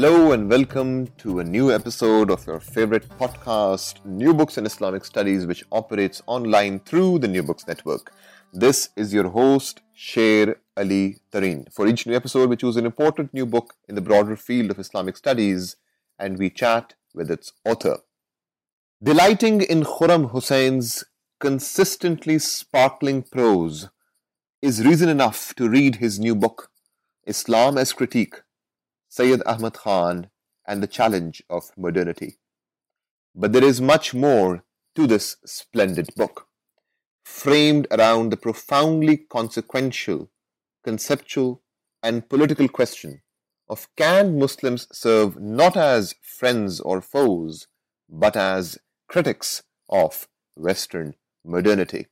Hello and welcome to a new episode of your favorite podcast, New Books in Islamic Studies, which operates online through the New Books Network. This is your host, Sher Ali Tareen. For each new episode, we choose an important new book in the broader field of Islamic studies and we chat with its author. Delighting in Khurram Hussain's consistently sparkling prose is reason enough to read his new book, Islam as Critique Sayyid Ahmad Khan and the challenge of modernity. But there is much more to this splendid book, framed around the profoundly consequential, conceptual, and political question of can Muslims serve not as friends or foes, but as critics of Western modernity?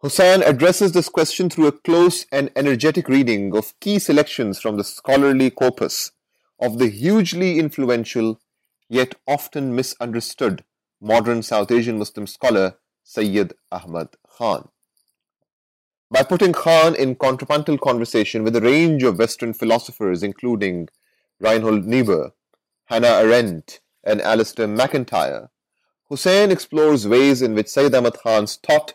Hussain addresses this question through a close and energetic reading of key selections from the scholarly corpus of the hugely influential yet often misunderstood modern South Asian Muslim scholar Sayyid Ahmad Khan. By putting Khan in contrapuntal conversation with a range of Western philosophers including Reinhold Niebuhr, Hannah Arendt, and Alasdair MacIntyre, Hussain explores ways in which Sayyid Ahmad Khan's thought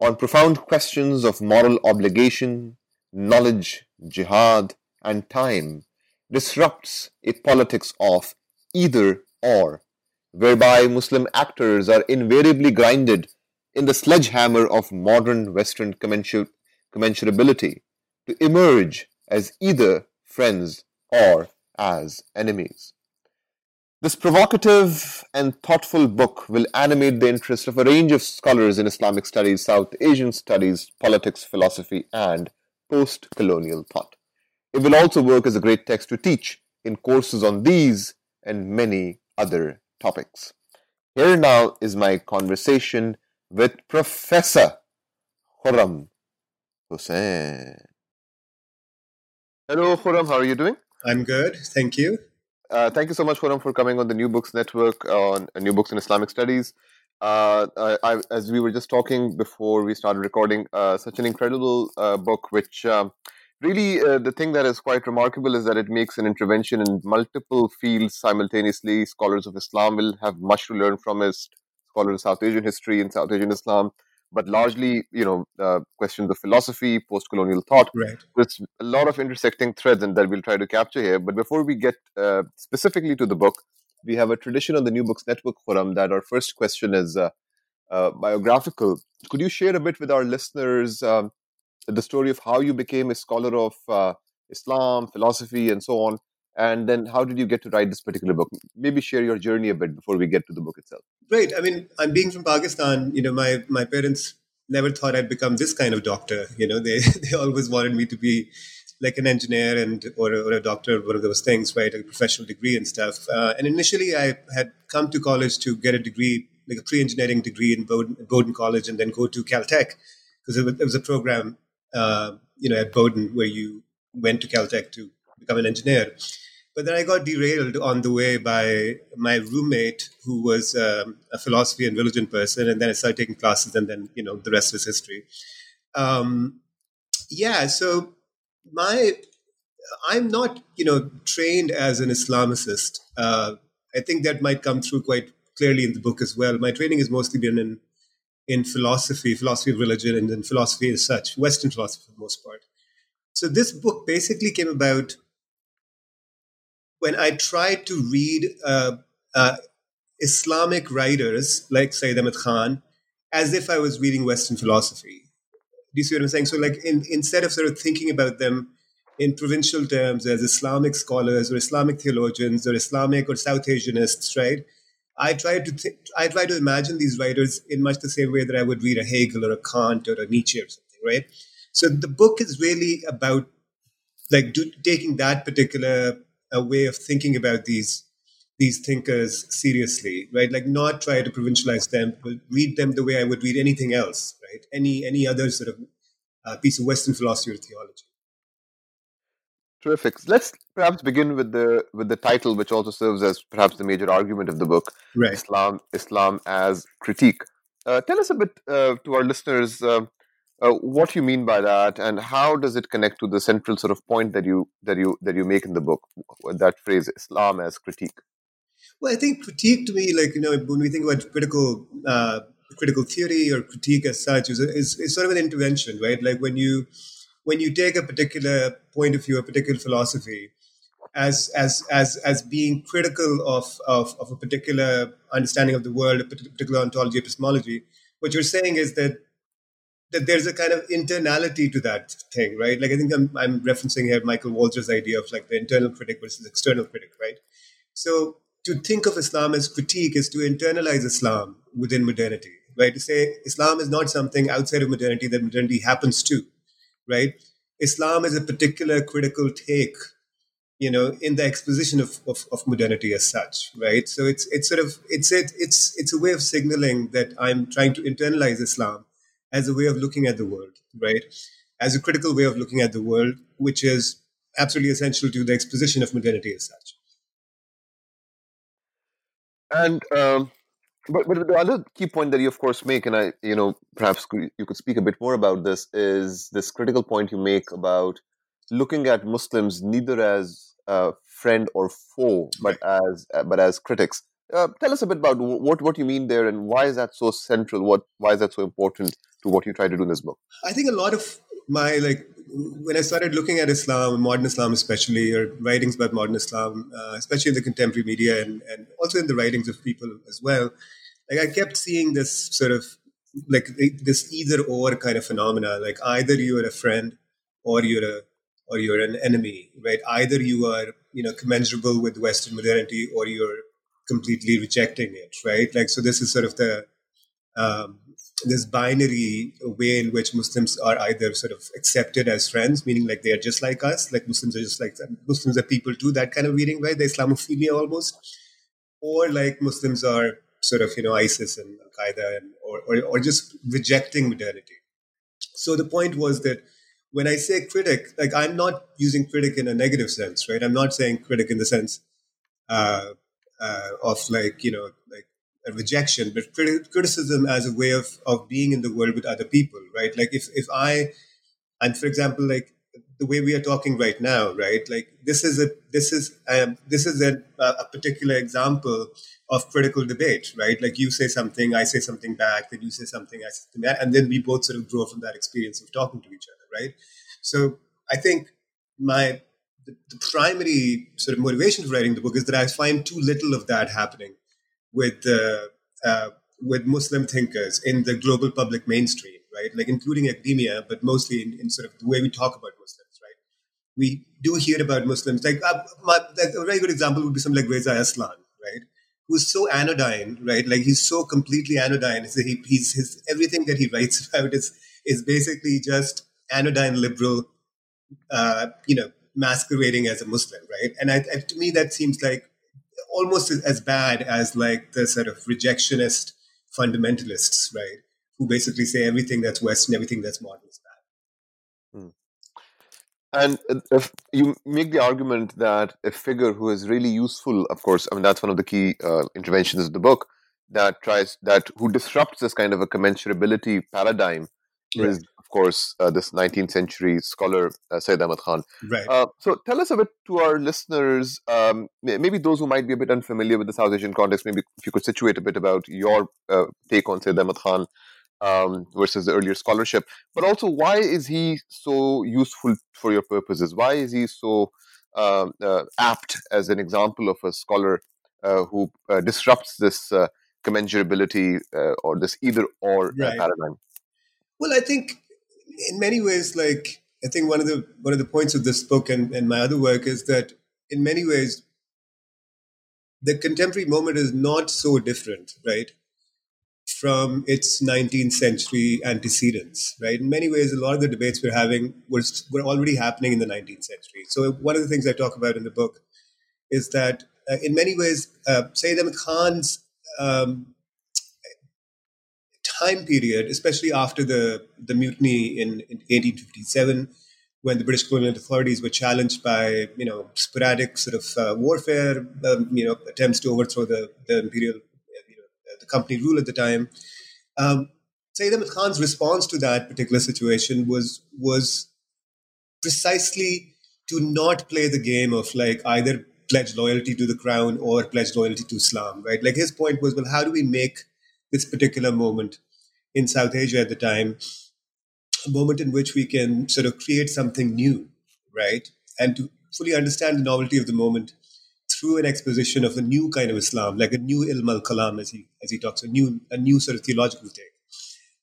on profound questions of moral obligation, knowledge, jihad, and time disrupts a politics of either or, whereby Muslim actors are invariably grinded in the sledgehammer of modern Western commensur- commensurability to emerge as either friends or as enemies. This provocative and thoughtful book will animate the interest of a range of scholars in Islamic studies, South Asian studies, politics, philosophy, and post colonial thought. It will also work as a great text to teach in courses on these and many other topics. Here now is my conversation with Professor Khurram Hussain. Hello, Khurram, how are you doing? I'm good, thank you. Uh, thank you so much, Khurram, for coming on the New Books Network on uh, New Books in Islamic Studies. Uh, I, I, as we were just talking before we started recording, uh, such an incredible uh, book, which um, really uh, the thing that is quite remarkable is that it makes an intervention in multiple fields simultaneously. Scholars of Islam will have much to learn from it. Scholars of South Asian history and South Asian Islam but largely, you know, uh, questions of philosophy, post-colonial thought. Right. There's a lot of intersecting threads, and that we'll try to capture here. But before we get uh, specifically to the book, we have a tradition on the New Books Network Forum that our first question is uh, uh, biographical. Could you share a bit with our listeners um, the story of how you became a scholar of uh, Islam, philosophy, and so on? And then how did you get to write this particular book? Maybe share your journey a bit before we get to the book itself. Right. I mean, I'm being from Pakistan. You know, my my parents never thought I'd become this kind of doctor. You know, they they always wanted me to be like an engineer and or or a doctor, one of those things, right? A professional degree and stuff. Uh, and initially, I had come to college to get a degree, like a pre-engineering degree in Bowdoin College, and then go to Caltech because it, it, was a program, uh, you know, at Bowdoin where you went to Caltech to become an engineer. But then I got derailed on the way by my roommate, who was um, a philosophy and religion person, and then I started taking classes, and then you know the rest is history. Um, yeah, so my I'm not you know trained as an Islamicist. Uh, I think that might come through quite clearly in the book as well. My training has mostly been in in philosophy, philosophy of religion, and then philosophy as such, Western philosophy for the most part. So this book basically came about when I tried to read uh, uh, Islamic writers like Sayyid Ahmad Khan as if I was reading Western philosophy. Do you see what I'm saying? So, like, in, instead of sort of thinking about them in provincial terms as Islamic scholars or Islamic theologians or Islamic or South Asianists, right? I try to th- I try to imagine these writers in much the same way that I would read a Hegel or a Kant or a Nietzsche or something, right? So the book is really about like do, taking that particular a way of thinking about these these thinkers seriously, right? Like not try to provincialize them, but read them the way I would read anything else, right? Any any other sort of uh, piece of Western philosophy or theology. Terrific. Let's perhaps begin with the with the title, which also serves as perhaps the major argument of the book, right. Islam Islam as critique. Uh, tell us a bit uh, to our listeners uh, uh, what you mean by that, and how does it connect to the central sort of point that you that you that you make in the book? That phrase, Islam as critique. Well, I think critique to me, like you know, when we think about critical uh, critical theory or critique as such, is, is, is sort of an intervention, right? Like when you when you take a particular point of view, a particular philosophy, as as as as being critical of of, of a particular understanding of the world, a particular ontology, epistemology, what you're saying is that that there's a kind of internality to that thing, right? Like I think I'm, I'm referencing here Michael Walzer's idea of like the internal critic versus external critic, right? So to think of Islam as critique is to internalize Islam within modernity, right? To say Islam is not something outside of modernity that modernity happens to, right? Islam is a particular critical take, you know, in the exposition of, of, of modernity as such, right? So it's it's sort of it's it, it's it's a way of signaling that I'm trying to internalize Islam as a way of looking at the world, right? As a critical way of looking at the world, which is absolutely essential to the exposition of modernity as such. And um, but but the other key point that you of course make, and I you know perhaps you could speak a bit more about this, is this critical point you make about looking at Muslims neither as a friend or foe, but as but as critics. Uh, tell us a bit about what what you mean there, and why is that so central? What why is that so important to what you try to do in this book? I think a lot of my like when I started looking at Islam, modern Islam especially, or writings about modern Islam, uh, especially in the contemporary media and, and also in the writings of people as well, like I kept seeing this sort of like this either or kind of phenomena. Like either you are a friend or you're a or you're an enemy, right? Either you are you know commensurable with Western modernity or you're completely rejecting it, right? Like so, this is sort of the um, this binary way in which Muslims are either sort of accepted as friends, meaning like they are just like us, like Muslims are just like Muslims are people too, that kind of reading, right? The Islamophilia almost, or like Muslims are sort of you know ISIS and Al Qaeda, and or, or or just rejecting modernity. So the point was that when I say critic, like I'm not using critic in a negative sense, right? I'm not saying critic in the sense uh, uh, of like you know like rejection, but criticism as a way of of being in the world with other people, right? Like if if I, and for example, like the way we are talking right now, right? Like this is a this is um, this is a, a particular example of critical debate, right? Like you say something, I say something back, then you say something, I say something back, and then we both sort of grow from that experience of talking to each other, right? So I think my the, the primary sort of motivation for writing the book is that I find too little of that happening with uh, uh, with Muslim thinkers in the global public mainstream, right? Like including academia, but mostly in, in sort of the way we talk about Muslims, right? We do hear about Muslims. Like, uh, my, a very good example would be something like Reza Aslan, right? Who's so anodyne, right? Like he's so completely anodyne. He, he's his everything that he writes about is is basically just anodyne liberal, uh, you know, masquerading as a Muslim, right? And I, I, to me, that seems like almost as bad as like the sort of rejectionist fundamentalists, right? Who basically say everything that's Western, everything that's modern is bad. Hmm. And if you make the argument that a figure who is really useful, of course, I mean that's one of the key uh, interventions of the book that tries that who disrupts this kind of a commensurability paradigm right. is course, uh, this 19th century scholar, uh, Sayyid Ahmad Khan. Right. Uh, so tell us a bit to our listeners, um, maybe those who might be a bit unfamiliar with the South Asian context, maybe if you could situate a bit about your uh, take on Sayyid Ahmad Khan um, versus the earlier scholarship, but also why is he so useful for your purposes? Why is he so um, uh, apt as an example of a scholar uh, who uh, disrupts this uh, commensurability uh, or this either or right. paradigm? Well, I think in many ways, like I think one of the one of the points of this book and, and my other work is that in many ways the contemporary moment is not so different, right, from its 19th century antecedents, right? In many ways, a lot of the debates we're having were, were already happening in the 19th century. So one of the things I talk about in the book is that uh, in many ways, uh, Sayyid Ahmad Khan's um, time period, especially after the, the mutiny in, in 1857, when the British colonial authorities were challenged by, you know, sporadic sort of uh, warfare, um, you know, attempts to overthrow the, the imperial, you know, the company rule at the time. Um, Sayyid Ahmad Khan's response to that particular situation was was precisely to not play the game of like either pledge loyalty to the crown or pledge loyalty to Islam, right? Like his point was, well, how do we make this particular moment in South Asia at the time, a moment in which we can sort of create something new, right? And to fully understand the novelty of the moment through an exposition of a new kind of Islam, like a new ilm al kalam, as he as he talks, a new a new sort of theological take.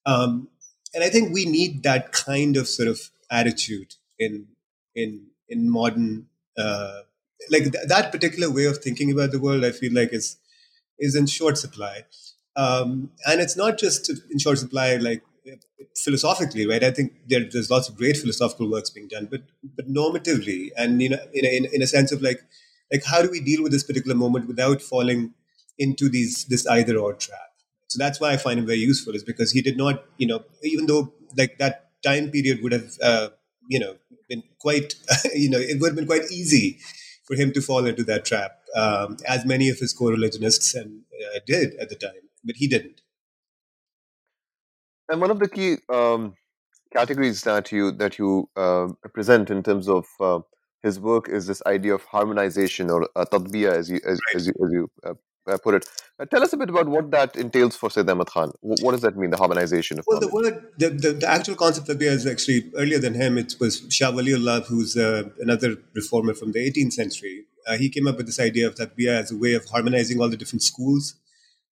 Um, and I think we need that kind of sort of attitude in in in modern uh, like th- that particular way of thinking about the world. I feel like is is in short supply. Um, and it's not just in short supply, like philosophically, right? I think there, there's lots of great philosophical works being done, but but normatively, and you know, in a, in, in a sense of like like how do we deal with this particular moment without falling into these this either or trap? So that's why I find him very useful, is because he did not, you know, even though like that time period would have, uh, you know, been quite, you know, it would have been quite easy for him to fall into that trap, um, as many of his co-religionists and uh, did at the time but he didn't. And one of the key um, categories that you that you uh, present in terms of uh, his work is this idea of harmonization or uh, tatbiq, as you as, right. as you, as you uh, uh, put it. Uh, tell us a bit about what that entails for Sayyid Ahmad Khan. What, what does that mean, the harmonization of Well, the word, the, the, the, actual concept of tatbiq is actually earlier than him. It was Shah Waliullah, who's another reformer from the 18th century. he came up with this idea of tatbiq as a way of harmonizing all the different schools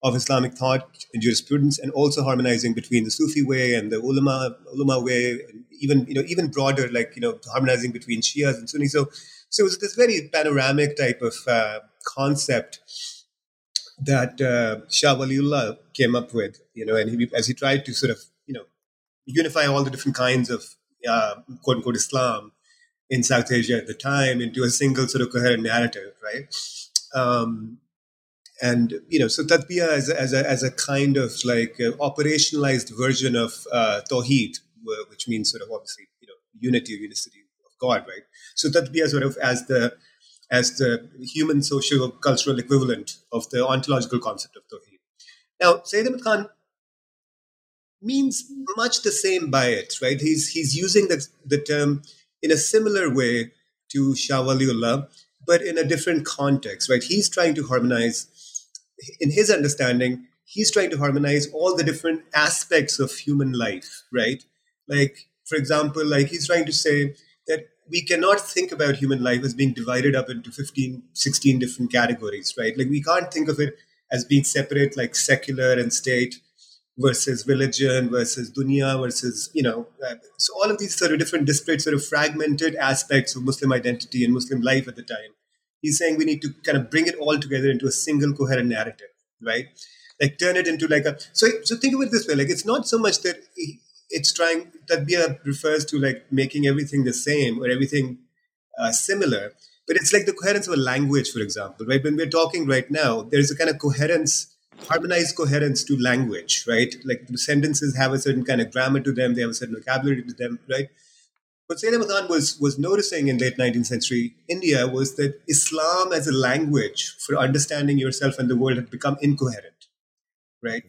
of Islamic thought and jurisprudence, and also harmonizing between the Sufi way and the ulama ulama way, and even you know even broader, like you know harmonizing between Shias and Sunnis. So, so it was this very panoramic type of uh, concept that uh, Shah Waliullah came up with, you know, and he, as he tried to sort of you know unify all the different kinds of uh, quote unquote Islam in South Asia at the time into a single sort of coherent narrative, right? Um, and you know so tatbiq as a, as a, as a kind of like operationalized version of uh, which means sort of obviously you know unity unicity of god right? So tatbiq sort of as the as the human social cultural equivalent of the ontological concept of tawheed. Now sayyid ahmad khan means much the same by it right? He's he's using the, the term in a similar way to shah waliullah but in a different context right? He's trying to harmonize in his understanding, he's trying to harmonize all the different aspects of human life, right? Like, for example, like he's trying to say that we cannot think about human life as being divided up into 15, 16 different categories, right? Like we can't think of it as being separate, like secular and state versus religion versus dunya versus, you know, uh, so all of these sort of different disparate, sort of fragmented aspects of Muslim identity and Muslim life at the time. He's saying we need to kind of bring it all together into a single coherent narrative, right? Like turn it into like a, so, so think of it this way, like it's not so much that it's trying tatbiq refers to like making everything the same or everything uh, similar but it's like the coherence of a language for example right? When we're talking right now there's a kind of coherence harmonized coherence to language right? Like the sentences have a certain kind of grammar to them they have a certain vocabulary to them right what Ahmad Khan was, was noticing in late 19th century India was that Islam as a language for understanding yourself and the world had become incoherent, right?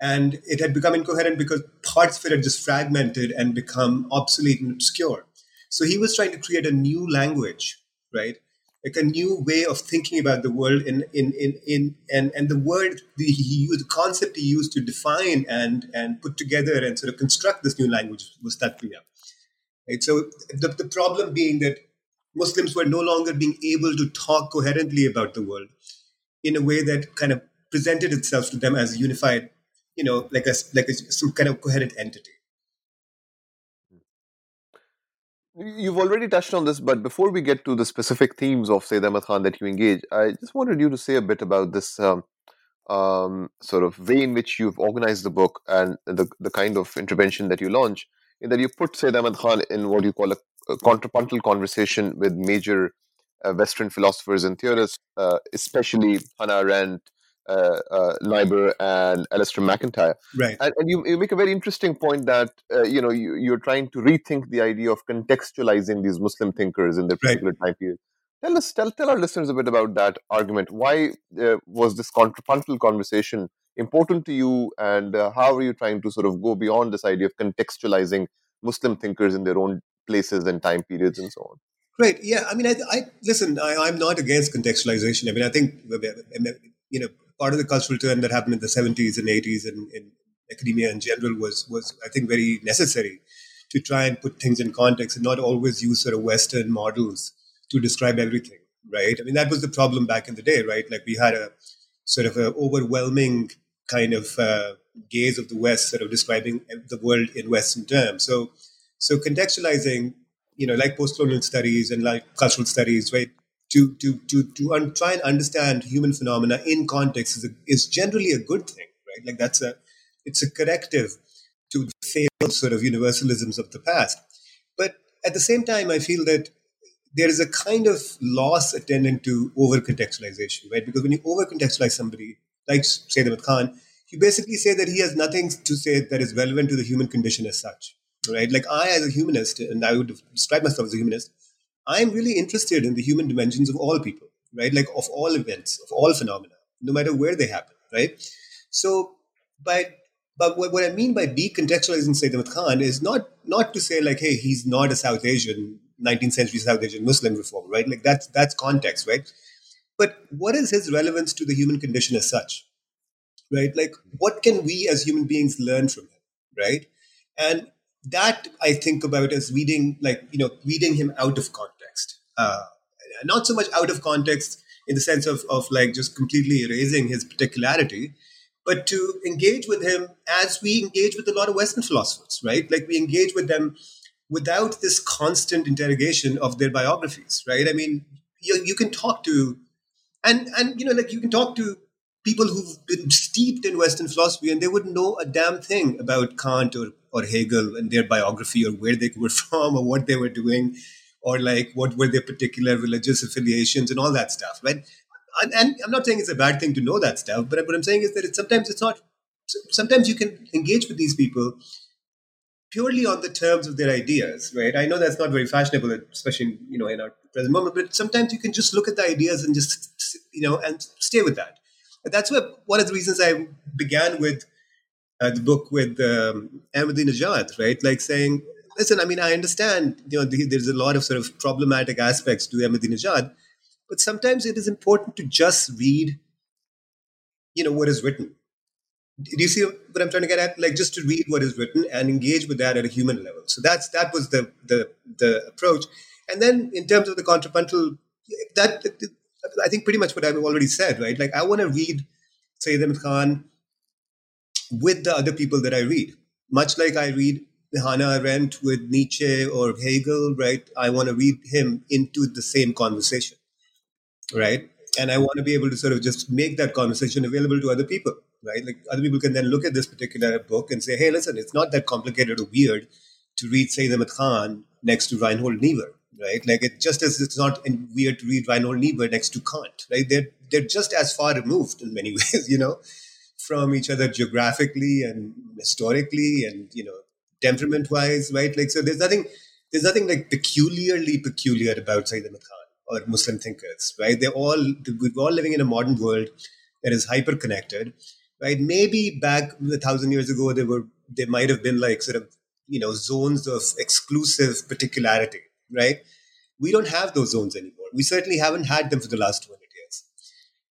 And it had become incoherent because parts of it had just fragmented and become obsolete and obscure. So he was trying to create a new language, right? Like a new way of thinking about the world in in in, in and and the word the he used the concept he used to define and and put together and sort of construct this new language was tatbiq. Right? So the, the problem being that Muslims were no longer being able to talk coherently about the world in a way that kind of presented itself to them as a unified you know, like a like a, some kind of coherent entity. You've already touched on this, but before we get to the specific themes of Sayyid Ahmad Khan that you engage, I just wanted you to say a bit about this um, um, sort of way in which you've organized the book and the, the kind of intervention that you launch, in that you put Sayyid Ahmad Khan in what you call a, a contrapuntal conversation with major uh, Western philosophers and theorists, uh, especially Hannah Arendt, uh, uh, Niebuhr and Alasdair MacIntyre. Right. And, and you, you, make a very interesting point that uh, you know you, you're trying to rethink the idea of contextualizing these Muslim thinkers in their particular right. time period. Tell us, tell, tell our listeners a bit about that argument. Why uh, was this contrapuntal conversation important to you, and uh, how are you trying to sort of go beyond this idea of contextualizing Muslim thinkers in their own places and time periods and so on? Right. Yeah. I mean, I, I listen. I, am not against contextualization. I mean, I think uh, uh, uh, you know part of the cultural turn that happened in the 70s and 80s and in academia in general was was I think very necessary to try and put things in context and not always use sort of Western models to describe everything, right? I mean that was the problem back in the day, right? Like we had a sort of a overwhelming kind of uh, gaze of the West, sort of describing the world in Western terms. So so contextualizing, you know, like post-colonial studies and like cultural studies, right? to to to to un- try and understand human phenomena in context is, a, is generally a good thing, right? Like that's a it's a corrective to failed sort of universalisms of the past. But at the same time, I feel that there is a kind of loss attendant to over contextualization, right? Because when you over contextualize somebody, like Sayyid Ahmad Khan, you basically say that he has nothing to say that is relevant to the human condition as such, right? Like I, as a humanist, and I would describe myself as a humanist, I'm really interested in the human dimensions of all people, right? Like of all events, of all phenomena, no matter where they happen, right? So, but but what, I mean by decontextualizing Sayyid Ahmad Khan is not not to say like, hey, he's not a South Asian, 19th century South Asian Muslim reformer, right? Like that's that's context, right? But what is his relevance to the human condition as such, right? Like, what can we as human beings learn from him, right? And that I think about as reading, like you know, reading him out of context uh, not so much out of context in the sense of, of like just completely erasing his particularity, but to engage with him as we engage with a lot of Western philosophers, right? Like we engage with them without this constant interrogation of their biographies, right? I mean, you, you can talk to, and and you know, like you can talk to people who've been steeped in Western philosophy and they wouldn't know a damn thing about Kant or, or Hegel and their biography or where they were from or what they were doing or like what were their particular religious affiliations and all that stuff, right? And, and I'm not saying it's a bad thing to know that stuff, but what I'm saying is that it's, sometimes it's not. Sometimes you can engage with these people purely on the terms of their ideas, right? I know that's not very fashionable, especially you know in our present moment. But sometimes you can just look at the ideas and just you know and stay with that. That's what one of the reasons I began with uh, the book with um, Ahmadinejad, right? Like saying listen, I mean, I understand, you know, there's a lot of sort of problematic aspects to Ahmadinejad, but sometimes it is important to just read, you know, what is written. Do you see what I'm trying to get at? Like just to read what is written and engage with that at a human level. So that's that was the the the approach. And then in terms of the contrapuntal, that I think pretty much what I've already said, right? Like I want to read Sayyid Ahmad Khan with the other people that I read, much like I read Hannah Arendt with Nietzsche or Hegel, right? I want to read him into the same conversation, right? And I want to be able to sort of just make that conversation available to other people, right? Like other people can then look at this particular book and say, hey, listen, it's not that complicated or weird to read Sayyid Ahmad Khan next to Reinhold Niebuhr, right? Like it just as it's not weird to read Reinhold Niebuhr next to Kant, right? They're they're just as far removed in many ways, you know, from each other geographically and historically and you know temperament wise, right? Like so, there's nothing there's nothing like peculiarly peculiar about Sayyid Ahmad Khan or Muslim thinkers, right? They're all we're all living in a modern world that is hyper connected, right? Maybe back a thousand years ago, there were there might have been like sort of you know zones of exclusive particularity, right? We don't have those zones anymore. We certainly haven't had them for the last 200 years,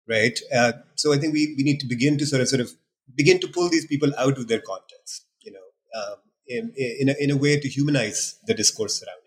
right? Uh, so I think we, we need to begin to sort of sort of begin to pull these people out of their context, you know, um, in, in, a, in a way to humanize the discourse surrounding.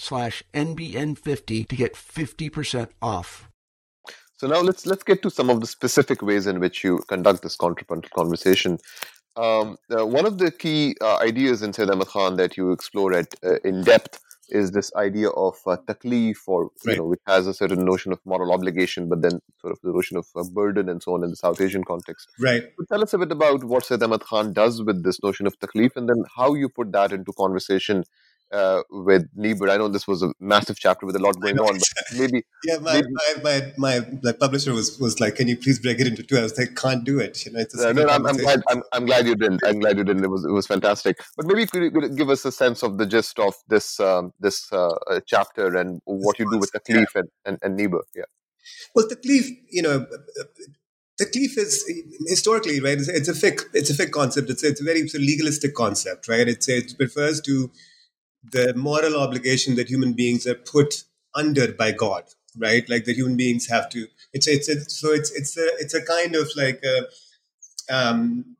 slash NBN50 to get 50% off. So now let's let's get to some of the specific ways in which you conduct this contrapuntal conversation. Um, uh, one of the key uh, ideas in Sayyid Ahmad Khan that you explore at uh, in depth is this idea of uh, taklif, or you know, which has a certain notion of moral obligation, but then sort of the notion of uh, burden and so on in the South Asian context. Right. So tell us a bit about what Sayyid Ahmad Khan does with this notion of taklif, and then how you put that into conversation uh, with Niebuhr. I know this was a massive chapter with a lot going on, but maybe yeah. My, maybe, my, my, my, publisher was, was like, "Can you please break it into two? I was like, "Can't do it." You know, it's uh, no, I'm, I'm, glad. I'm, I'm, glad you didn't. I'm glad you didn't. It was it was fantastic. But maybe could you give us a sense of the gist of this um, this uh, chapter and what you do with Taklif yeah. and, and, and Niebuhr? Yeah. Well, Taklif, you know, the Taklif is historically right. It's, it's a fiqh. It's a fiqh concept. It's it's a very it's a legalistic concept, right? It's it refers to the moral obligation that human beings are put under by God, right? Like the human beings have to. It's it's, it's so it's it's a it's a kind of like a, um,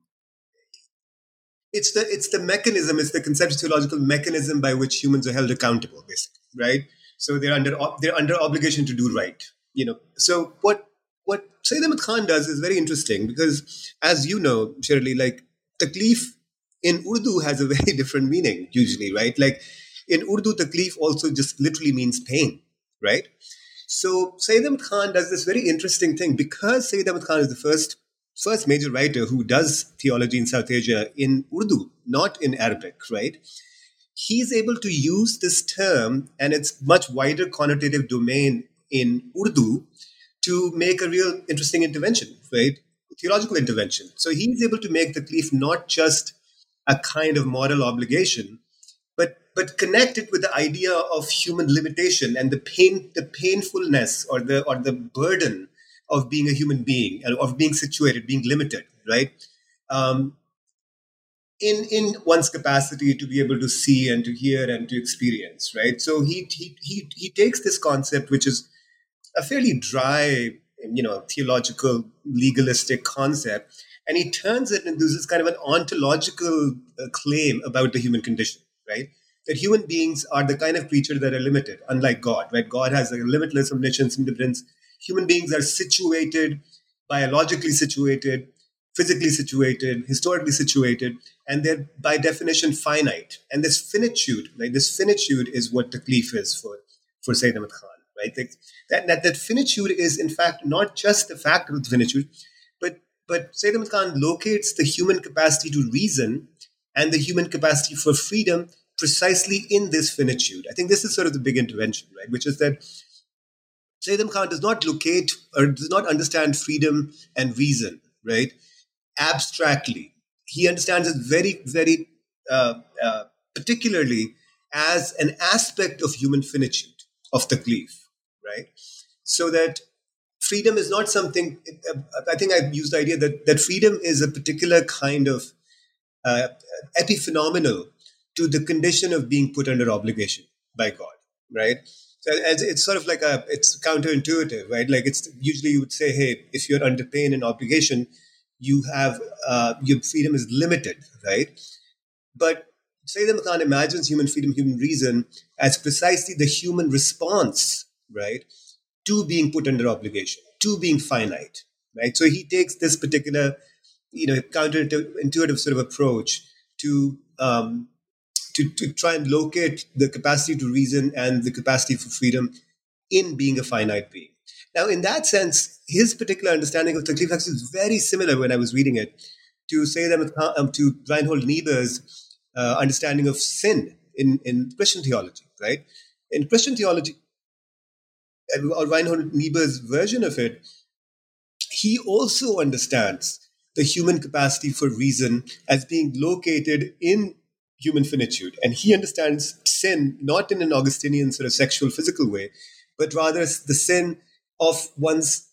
it's the it's the mechanism, it's the conceptual theological mechanism by which humans are held accountable, basically, right? So they're under they're under obligation to do right, you know. So what what Sayyid Ahmad Khan does is very interesting because, as you know, Sher Ali, like taklif in Urdu has a very different meaning usually, right? Like in Urdu, taklif also just literally means pain, right? So Sayyid Ahmad Khan does this very interesting thing because Sayyid Ahmad Khan is the first first major writer who does theology in South Asia in Urdu, not in Arabic, right? He's able to use this term and its much wider connotative domain in Urdu to make a real interesting intervention, right? Theological intervention. So he's able to make the taklif not just a kind of moral obligation, but but connect it with the idea of human limitation and the pain, the painfulness or the or the burden of being a human being, of being situated, being limited, right? Um, in in one's capacity to be able to see and to hear and to experience, right? So he he he he takes this concept, which is a fairly dry, you know, theological legalistic concept, and he turns it into this kind of an ontological uh, claim about the human condition, right? That human beings are the kind of creature that are limited, unlike God, right? God has a limitless omniscience, indifference. Human beings are situated, biologically situated, physically situated, historically situated, and they're by definition finite. And this finitude, right? This finitude is what the taklif is for, for Sayyid Ahmad Khan, right? That, that, that finitude is, in fact, not just the fact of finitude, but, Sayyid Khan locates the human capacity to reason and the human capacity for freedom precisely in this finitude. I think this is sort of the big intervention, right? Which is that Sayyid Khan does not locate or does not understand freedom and reason, right? Abstractly. He understands it very, very uh, uh, particularly as an aspect of human finitude, of taklif, right? So that freedom is not something, I think I've used the idea that, that freedom is a particular kind of uh, epiphenomenal to the condition of being put under obligation by God, right? So it's sort of like a, it's counterintuitive, right? Like it's usually you would say, hey, if you're under pain and obligation, you have, uh, your freedom is limited, right? But Sayyid Khan imagines human freedom, human reason as precisely the human response, right, to being put under obligation, to being finite, right? So he takes this particular, you know, counterintuitive sort of approach to um, to, to try and locate the capacity to reason and the capacity for freedom in being a finite being. Now, in that sense, his particular understanding of taklif is very similar when I was reading it to say that um, to Reinhold Niebuhr's uh, understanding of sin in, in Christian theology, right? In Christian theology, or Reinhold Niebuhr's version of it, he also understands the human capacity for reason as being located in human finitude. And he understands sin not in an Augustinian sort of sexual physical way, but rather the sin of one's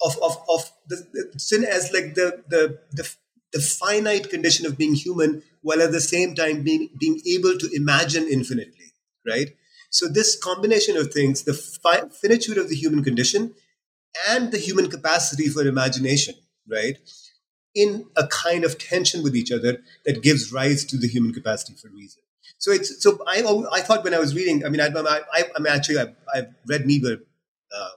of of, of the, the sin as like the, the the the finite condition of being human while at the same time being being able to imagine infinitely right so this combination of things the fi- finitude of the human condition and the human capacity for imagination right in a kind of tension with each other that gives rise to the human capacity for reason. So it's so I I thought when I was reading, I mean, I, I, am actually I've, I've, read Niebuhr. Uh,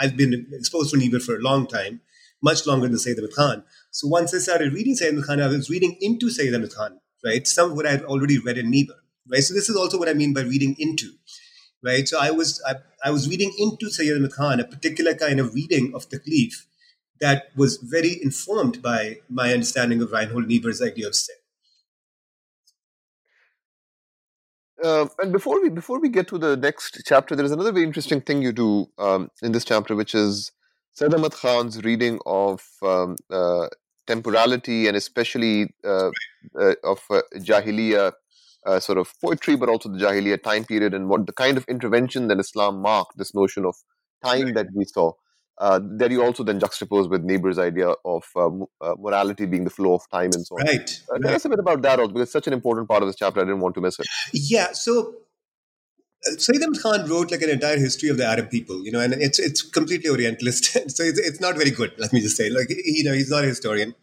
I've been exposed to Niebuhr for a long time, much longer than Sayyid Ahmad Khan. So once I started reading Sayyid Ahmad Khan, I was reading into Sayyid Ahmad Khan, right? Some of what I had already read in Niebuhr, right? So this is also what I mean by reading into, right? So I was I, I was reading into Sayyid Ahmad Khan, a particular kind of reading of taklif that was very informed by my understanding of Reinhold Niebuhr's idea of sin. Uh, and before we before we get to the next chapter, there is another very interesting thing you do um, in this chapter, which is Sayyid Ahmad Khan's reading of um, uh, temporality and especially uh, uh of uh, Jahiliya uh, sort of poetry, but also the Jahiliya time period and what the kind of intervention that Islam marked, this notion of time right. that we saw uh, there you also then juxtapose with Niebuhr's idea of uh, uh, morality being the flow of time and so on. Right. Uh, tell right. us a bit about that also, because it's such an important part of this chapter. I didn't want to miss it. Yeah. So uh, Sayyid Ahmad Khan wrote like an entire history of the Arab people, you know, and it's it's completely Orientalist, so it's, it's not very good. Let me just say, like you know, he's not a historian,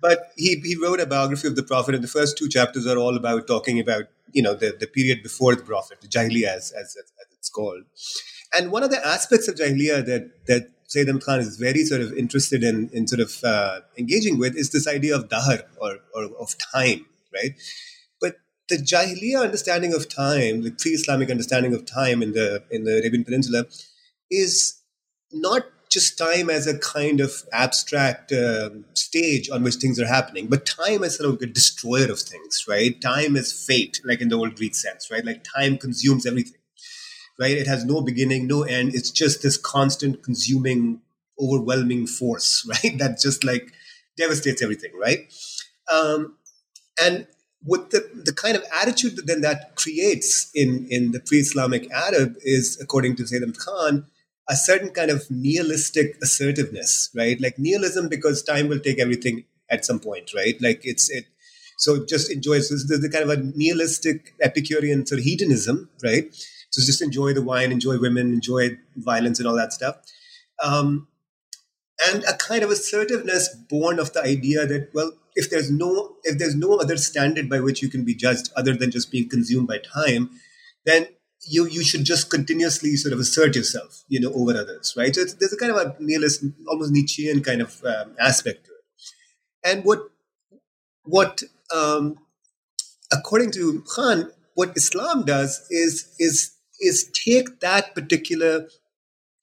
but he he wrote a biography of the Prophet, and the first two chapters are all about talking about you know the, the period before the Prophet, the Jahiliyyah as, as, as it's called. And one of the aspects of Jahiliyyah that that Sayyid Khan is very sort of interested in in sort of uh, engaging with is this idea of dahar or, or of time, right? But the Jahiliyyah understanding of time, the pre-Islamic understanding of time in the in the Arabian Peninsula, is not just time as a kind of abstract uh, stage on which things are happening, but time as sort of a destroyer of things, right? Time is fate, like in the old Greek sense, right? Like time consumes everything right? It has no beginning, no end. It's just this constant consuming, overwhelming force, right? That just like devastates everything, right? Um, and with the, the kind of attitude that then that creates in, in the pre-Islamic Arab is, according to Sayyid Khan, a certain kind of nihilistic assertiveness, right? Like nihilism because time will take everything at some point, right? Like it's it. So just enjoy. So there's the kind of a nihilistic Epicurean sort of hedonism, right? So just enjoy the wine, enjoy women, enjoy violence and all that stuff. Um, and a kind of assertiveness born of the idea that, well, if there's no if there's no other standard by which you can be judged other than just being consumed by time, then you you should just continuously sort of assert yourself, you know, over others, right? So there's a kind of a nihilist, almost Nietzschean kind of um, aspect to it. And what what um, according to Khan, what Islam does is is is take that particular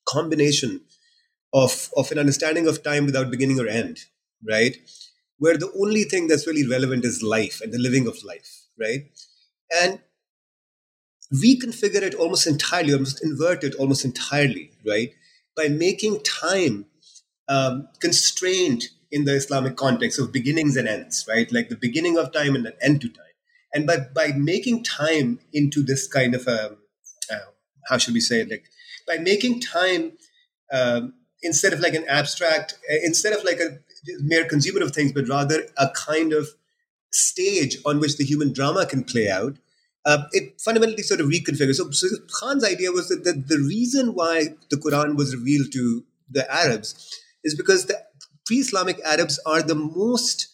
combination of, of an understanding of time without beginning or end, right? Where the only thing that's really relevant is life and the living of life, right? And reconfigure it almost entirely, almost invert it almost entirely, right? By making time um, constrained in the Islamic context of beginnings and ends, right? Like the beginning of time and an end to time. And by, by making time into this kind of a, uh, how should we say it? Like by making time um, instead of like an abstract, uh, instead of like a mere consumer of things, but rather a kind of stage on which the human drama can play out, uh, it fundamentally sort of reconfigures. So, so Khan's idea was that the, the reason why the Quran was revealed to the Arabs is because the pre-Islamic Arabs are the most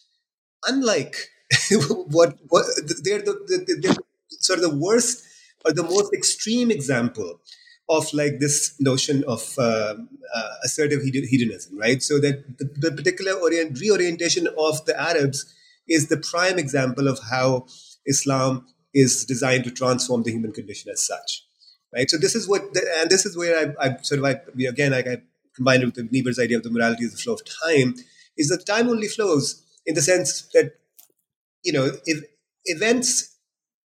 unlike what, what they're the they're sort of the worst or the most extreme example of like this notion of uh, uh, assertive hedonism, right? So that the, the particular orient, reorientation of the Arabs is the prime example of how Islam is designed to transform the human condition as such, right? So this is what, the, and this is where I, I sort of, I, again, I, I combined with the Niebuhr's idea of the morality of the flow of time, is that time only flows in the sense that, you know, if events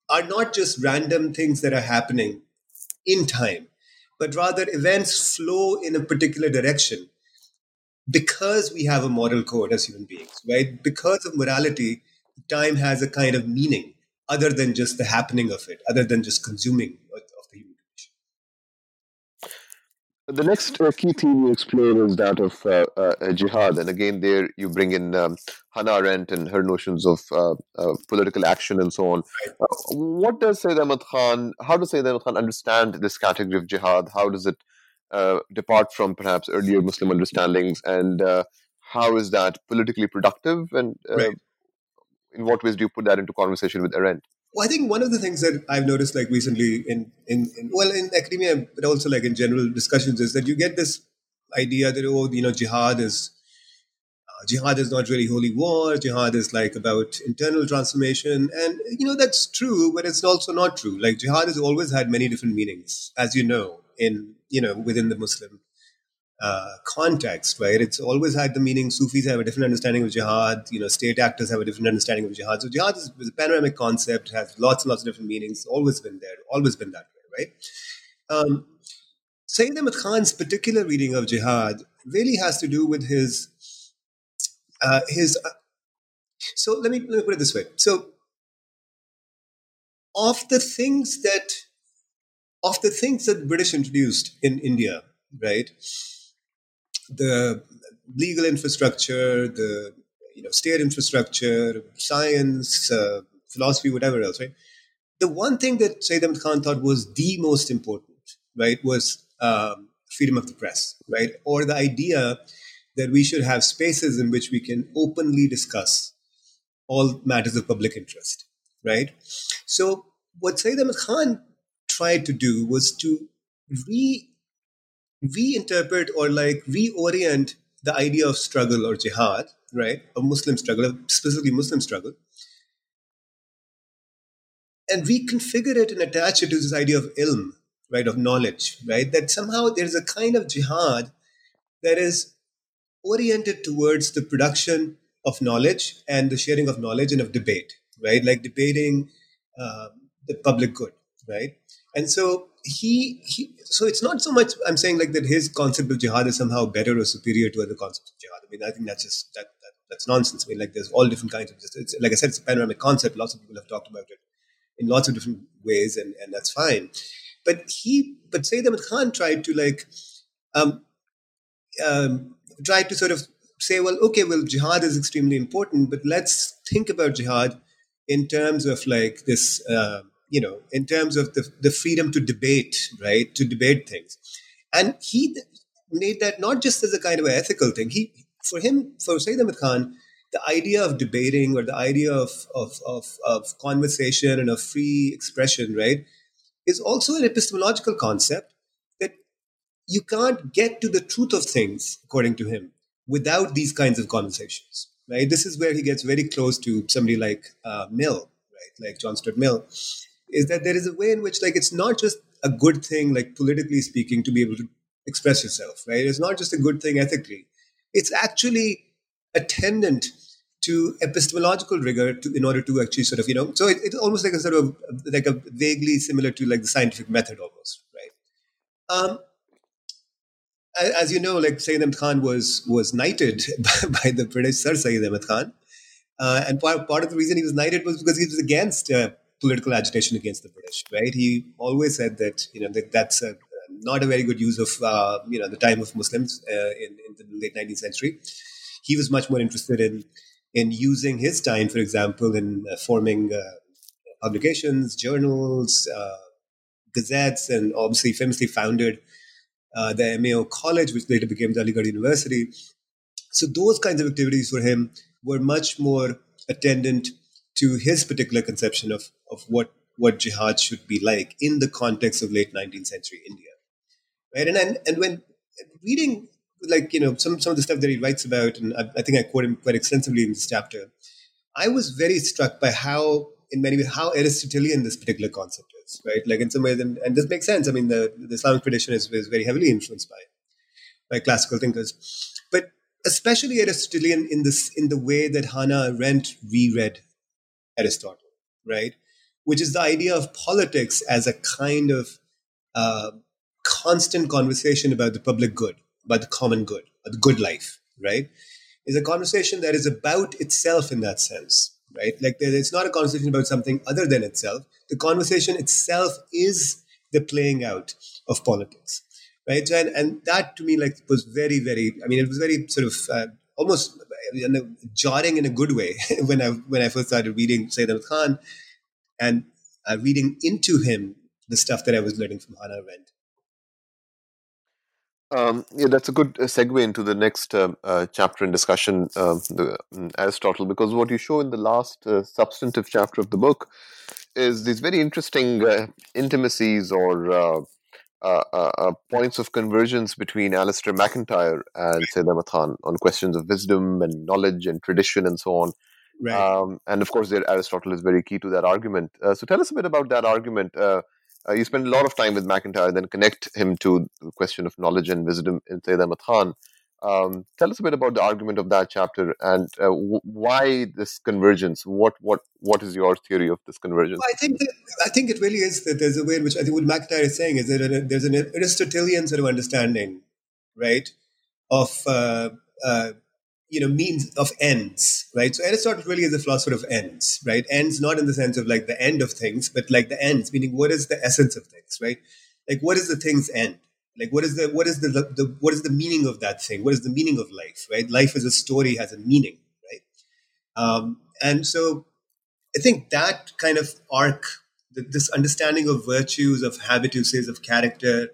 are not just random things that are happening in time, but rather events flow in a particular direction because we have a moral code as human beings, right? Because of morality, time has a kind of meaning other than just the happening of it, other than just consuming of, The human condition. The next uh, key theme you explore is that of uh, uh, jihad, and again, there you bring in um, Hannah Arendt and her notions of uh, uh, political action and so on. Uh, what does Sayyid Ahmad Khan? How does Sayyid Ahmad Khan understand this category of jihad? How does it depart from perhaps earlier Muslim understandings, and how is that politically productive? And right. In what ways do you put that into conversation with Arendt? Well, I think one of the things that I've noticed, like recently in, in, in, well, in academia, but also like in general discussions, is that you get this idea that oh, you know, jihad is uh, jihad is not really holy war. Jihad is like about internal transformation, and you know that's true, but it's also not true. Like jihad has always had many different meanings, as you know, in you know within the Muslim uh, context, right? It's always had the meaning. Sufis have a different understanding of jihad. You know, state actors have a different understanding of jihad. So jihad is, is a panoramic concept, has lots and lots of different meanings. Always been there, always been that way, right? Um, Sayyid Ahmad Khan's particular reading of jihad really has to do with his uh, his. Uh, so let me let me put it this way. So, of the things that of the things that British introduced in India, right? The legal infrastructure, the you know state infrastructure, science, uh, philosophy, whatever else, right? The one thing that Sayyid Khan thought was the most important, right, was um, freedom of the press, right, or the idea that we should have spaces in which we can openly discuss all matters of public interest, right? So what Sayyid Ahmad Khan tried to do was to re reinterpret or like reorient the idea of struggle or jihad, right? A Muslim struggle, specifically Muslim struggle, and we configure it and attach it to this idea of ilm, right? Of knowledge, right? That somehow there's a kind of jihad that is oriented towards the production of knowledge and the sharing of knowledge and of debate, right? Like debating uh, the public good, right? And so he, he so it's not so much i'm saying like that his concept of jihad is somehow better or superior to other concepts of jihad. I mean i think that's just that, that that's nonsense. I mean like there's all different kinds of just it's like i said it's a panoramic concept. Lots of people have talked about it in lots of different ways and and that's fine. But he but Sayyid Ahmad Khan tried to like um, um tried to sort of say well okay well jihad is extremely important but let's think about jihad in terms of like this uh, you know, in terms of the, the freedom to debate, right, to debate things. And he made that not just as a kind of an ethical thing. He, for him, for Sayyid Ahmad Khan, the idea of debating or the idea of, of, of, of conversation and of free expression, right, is also an epistemological concept that you can't get to the truth of things, according to him, without these kinds of conversations, right? This is where he gets very close to somebody like uh, Mill, right, like John Stuart Mill, is that there is a way in which like it's not just a good thing, like politically speaking, to be able to express yourself, right? It's not just a good thing ethically. It's actually attendant to epistemological rigor to, in order to actually sort of, you know, so it, it's almost like a sort of like a vaguely similar to like the scientific method almost, right? Um, as you know, like Sayyid Ahmad Khan was was knighted by the British Sir Sayyid Ahmad Khan, uh, and part, part of the reason he was knighted was because he was against uh, political agitation against the British. Right? He always said that you know that that's a, not a very good use of uh, you know the time of Muslims uh, in, in the late 19th century. He was much more interested in in using his time, for example, in uh, forming uh, publications, journals, gazettes, and obviously famously founded uh, the MAO College, which later became the Aligarh University. So those kinds of activities for him were much more attendant to his particular conception of, of what, what jihad should be like in the context of late 19th century India. Right? And, and, and when reading like, you know, some, some of the stuff that he writes about, and I, I think I quote him quite extensively in this chapter, I was very struck by how, in many ways, how Aristotelian this particular concept is, right? Like in some ways, and, and this makes sense. I mean, the, the Islamic tradition is, is very heavily influenced by by classical thinkers, but especially Aristotelian in this in the way that Hannah Arendt reread Aristotle, right? Which is the idea of politics as a kind of uh, constant conversation about the public good, about the common good, about the good life, right? Is a conversation that is about itself in that sense, right? Like it's not a conversation about something other than itself. The conversation itself is the playing out of politics, right? And, and that to me, like, was very, very. I mean, it was very sort of uh, almost jarring in a good way when I when I first started reading Sayyid Ahmad Khan and uh, reading into him the stuff that I was learning from Hannah Arendt. Um, yeah, that's a good uh, segue into the next uh, uh, chapter in discussion, uh, the, um, Aristotle, because what you show in the last uh, substantive chapter of the book is these very interesting uh, intimacies or points of convergence between Alasdair MacIntyre and Sayyid Ahmad Khan on questions of wisdom and knowledge and tradition and so on. Right. Um, and of course, Aristotle is very key to that argument. so tell us a bit about that argument uh, you spend a lot of time with MacIntyre, then connect him to the question of knowledge and wisdom in Sayyid Ahmad Khan. Um, tell us a bit about the argument of that chapter and uh, w- why this convergence. What what what is your theory of this convergence? Well, I think that, I think it really is that there's a way in which I think what MacIntyre is saying is that there's an Aristotelian sort of understanding, right, of uh, uh you know means of ends right? So aristotle really is a philosopher of ends right? Ends not in the sense of like the end of things but like the ends meaning what is the essence of things right? Like what is the thing's end? Like what is the what is the, the what is the meaning of that thing? What is the meaning of life right? Life as a story has a meaning right? Um, and so i think that kind of arc this understanding of virtues of habituses of character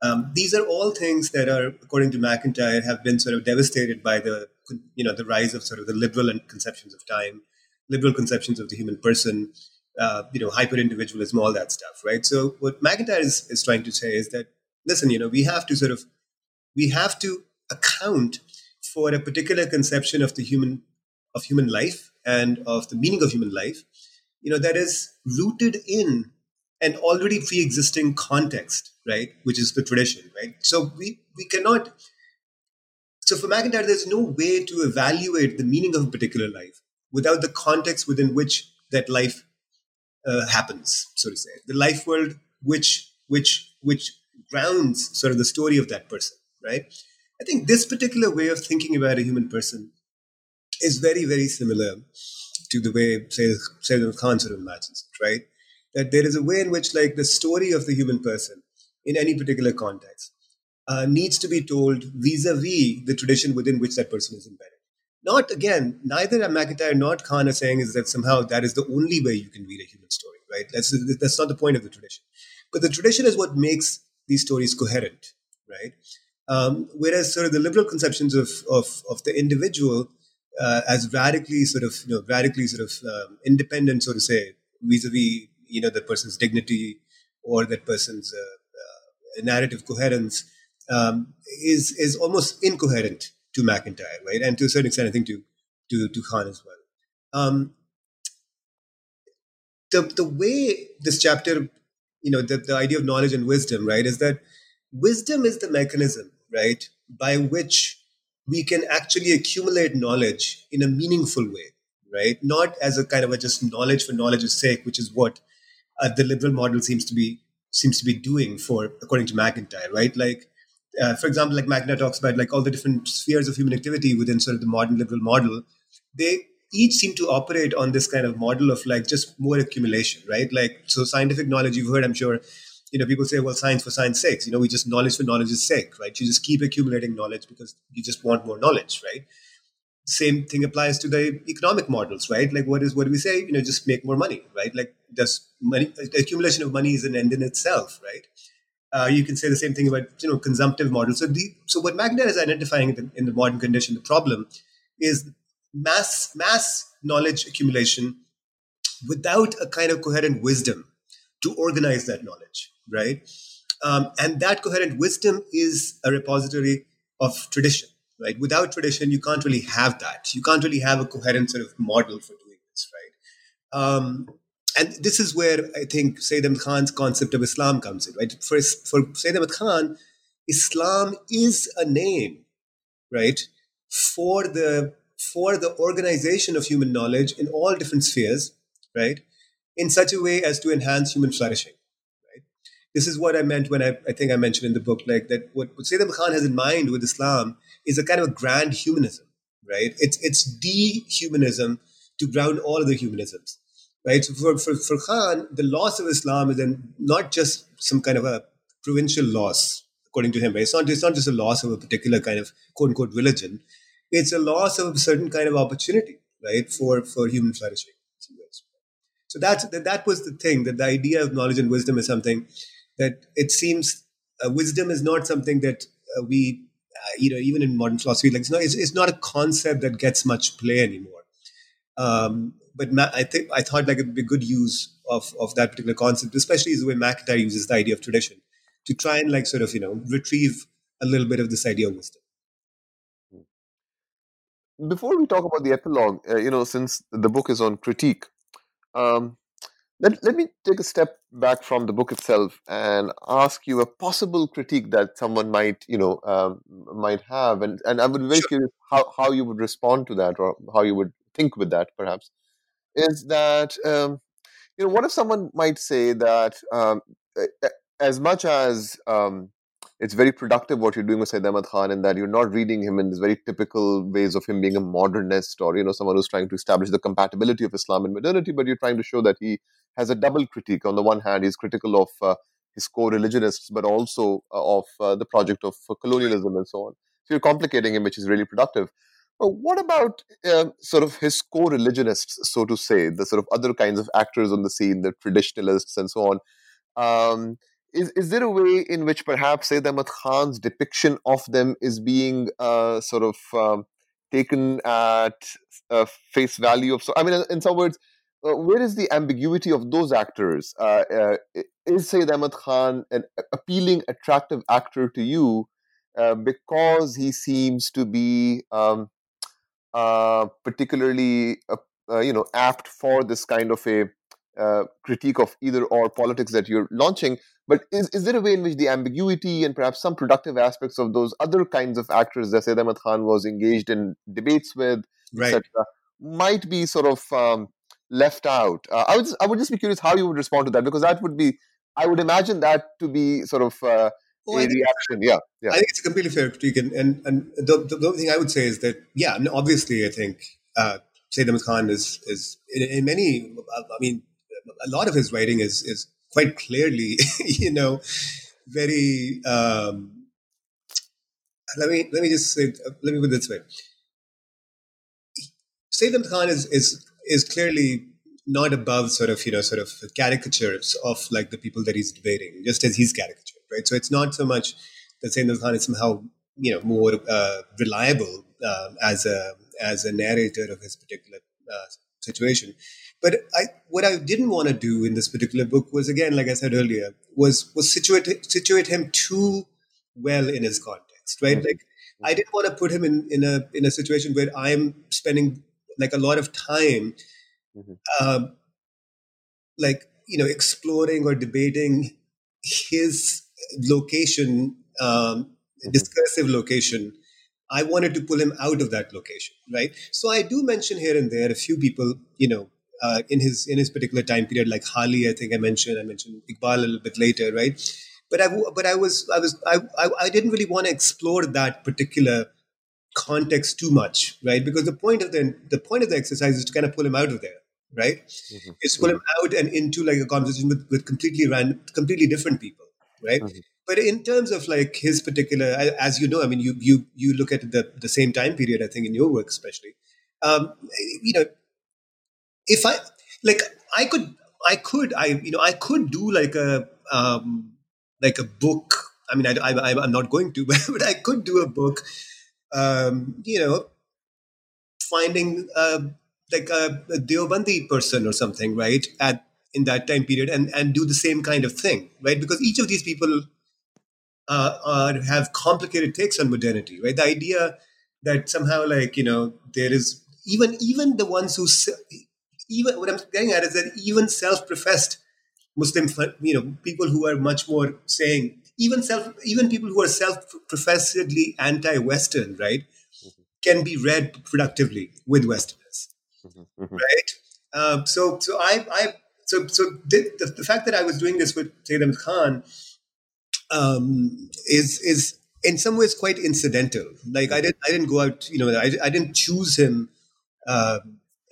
um, these are all things that are, according to MacIntyre, have been sort of devastated by the, you know, the rise of sort of the liberal conceptions of time, liberal conceptions of the human person, uh, you know, hyper individualism, all that stuff, right? So what MacIntyre is, is trying to say is that, listen, you know, we have to sort of, we have to account for a particular conception of the human, of human life and of the meaning of human life, you know, that is rooted in an already pre-existing context, right? Which is the tradition, right? So we we cannot. So for MacIntyre, there's no way to evaluate the meaning of a particular life without the context within which that life uh, happens, so to say, the life world which which which grounds sort of the story of that person, right? I think this particular way of thinking about a human person is very very similar to the way say Sayyid Khan sort of imagines it, right? that there is a way in which like the story of the human person in any particular context uh, needs to be told vis-a-vis the tradition within which that person is embedded. Not again neither MacIntyre nor Khan are saying is that somehow that is the only way you can read a human story right? That's that's not the point of the tradition. But the tradition is what makes these stories coherent right? Um, whereas sort of the liberal conceptions of of, of the individual uh, as radically sort of you know radically sort of um, independent so to say vis-a-vis you know that person's dignity or that person's uh, uh, narrative coherence um, is is almost incoherent to MacIntyre, right? And to a certain extent, I think to to to Khan as well. Um, the the way this chapter you know, the, the idea of knowledge and wisdom, right, is that wisdom is the mechanism, right, by which we can actually accumulate knowledge in a meaningful way, right? Not as a kind of a just knowledge for knowledge's sake, which is what uh, the liberal model seems to be seems to be doing for according to MacIntyre, right? Like, uh, for example, like MacIntyre talks about like all the different spheres of human activity within sort of the modern liberal model. They each seem to operate on this kind of model of like just more accumulation, right? Like, so scientific knowledge, you've heard, I'm sure, you know, people say, well, science for science sake, you know, we just knowledge for knowledge's sake, right? You just keep accumulating knowledge because you just want more knowledge, right? Same thing applies to the economic models, right? Like, what is what do we say? You know, just make more money, right? Like, does money accumulation of money is an end in itself, right? Uh, you can say the same thing about you know consumptive models. So, the, so what MacIntyre is identifying in the, in the modern condition, the problem is mass mass knowledge accumulation without a kind of coherent wisdom to organize that knowledge, right? Um, and that coherent wisdom is a repository of tradition, right? Without tradition, you can't really have that. You can't really have a coherent sort of model for doing this, right? Um, and this is where I think Sayyid Ahmad Khan's concept of Islam comes in, right? For, for Sayyid Ahmad Khan, Islam is a name, right, for the for the organization of human knowledge in all different spheres, right, in such a way as to enhance human flourishing. Right? This is what I meant when I, I think I mentioned in the book, like that what, what Sayyid Khan has in mind with Islam is a kind of a grand humanism, right? It's it's dehumanism to ground all other humanisms. Right. So for, for, for Khan, the loss of Islam is then not just some kind of a provincial loss, according to him. Right? It's not it's not just a loss of a particular kind of quote unquote religion it's a loss of a certain kind of opportunity, right, for, for human flourishing. So that's, that, that was the thing, that the idea of knowledge and wisdom is something that it seems uh, wisdom is not something that uh, we, uh, you know, even in modern philosophy, like it's not, it's, it's, not a concept that gets much play anymore. Um, but Ma- I think I thought like it'd be good use of, of that particular concept, especially the way MacIntyre uses the idea of tradition to try and like sort of, you know, retrieve a little bit of this idea of wisdom. Before we talk about the epilogue, uh, you know, since the book is on critique, um, let, let me take a step back from the book itself and ask you a possible critique that someone might, you know, um, might have, and and I would be very sure. curious how how you would respond to that or how you would think with that, perhaps, is that um, you know, what if someone might say that um, as much as um, it's very productive what you're doing with Sayyid Ahmad Khan in that you're not reading him in these very typical ways of him being a modernist or you know someone who's trying to establish the compatibility of Islam and modernity, but you're trying to show that he has a double critique. On the one hand, he's critical of uh, his co-religionists, but also uh, of uh, the project of colonialism and so on. So you're complicating him, which is really productive. But what about um, sort of his co-religionists, so to say, the sort of other kinds of actors on the scene, the traditionalists and so on? Um, is, is there a way in which perhaps Sayyid Ahmad Khan's depiction of them is being uh, sort of um, taken at uh, face value of so i mean in some words uh, where is the ambiguity of those actors uh, uh, is sayyid ahmad khan an appealing attractive actor to you uh, because he seems to be um, particularly you know apt for this kind of a critique of either or politics that you're launching but is, is there a way in which the ambiguity and perhaps some productive aspects of those other kinds of actors that Sayyid Ahmad Khan was engaged in debates with, right. etc., might be sort of um, left out? Uh, I would just, I would just be curious how you would respond to that because that would be I would imagine that to be sort of uh, a reaction. Yeah, yeah. I think it's a completely fair critique, and and, and the, the, the only thing I would say is that yeah, obviously I think uh, Sayyid Ahmad Khan is is in, in many. I mean, a lot of his writing is is quite clearly, you know, very. Um, let me let me just say let me put it this way. Sayyid Khan is is is clearly not above sort of you know sort of caricatures of like the people that he's debating, just as he's caricatured, right? So it's not so much that Sayyid al Khan is somehow you know more uh, reliable uh, as a as a narrator of his particular uh, situation. But I, what I didn't want to do in this particular book was, again, like I said earlier, was was situate situate him too well in his context, right? Mm-hmm. Like I didn't want to put him in in a in a situation where I'm spending like a lot of time, mm-hmm. Um, like you know, exploring or debating his location, um, discursive location, I wanted to pull him out of that location, right? So I do mention here and there a few people, you know, uh, in his in his particular time period, like Hali, I think I mentioned. I mentioned Iqbal a little bit later, right? But I but I was I was I I, I didn't really want to explore that particular context too much, right? Because the point of the the point of the exercise is to kind of pull him out of there, right? Mm-hmm. It's pull him out and into like a conversation with, with completely random, completely different people, right? Mm-hmm. But in terms of like his particular, as you know, I mean, you you you look at the the same time period, I think, in your work especially. Um, you know, if I like, I could, I could, I you know, I could do like a um, like a book. I mean, I, I, I'm not going to, but, but I could do a book. Um, you know, finding uh, like a, a Deobandi person or something, right? At in that time period, and and do the same kind of thing, right? Because each of these people uh, are have complicated takes on modernity, right? The idea that somehow, like you know, there is even even the ones who even what I'm getting at is that even self-professed Muslim, you know, people who are much more saying even self, even people who are self-professedly anti-Western, right, mm-hmm. can be read productively with Westerners, mm-hmm. mm-hmm. right? Um, so, so I, I, so, so the, the, the, fact that I was doing this with Ahmad Khan um, is is in some ways quite incidental. Like I didn't I didn't go out, you know, I, I didn't choose him, uh,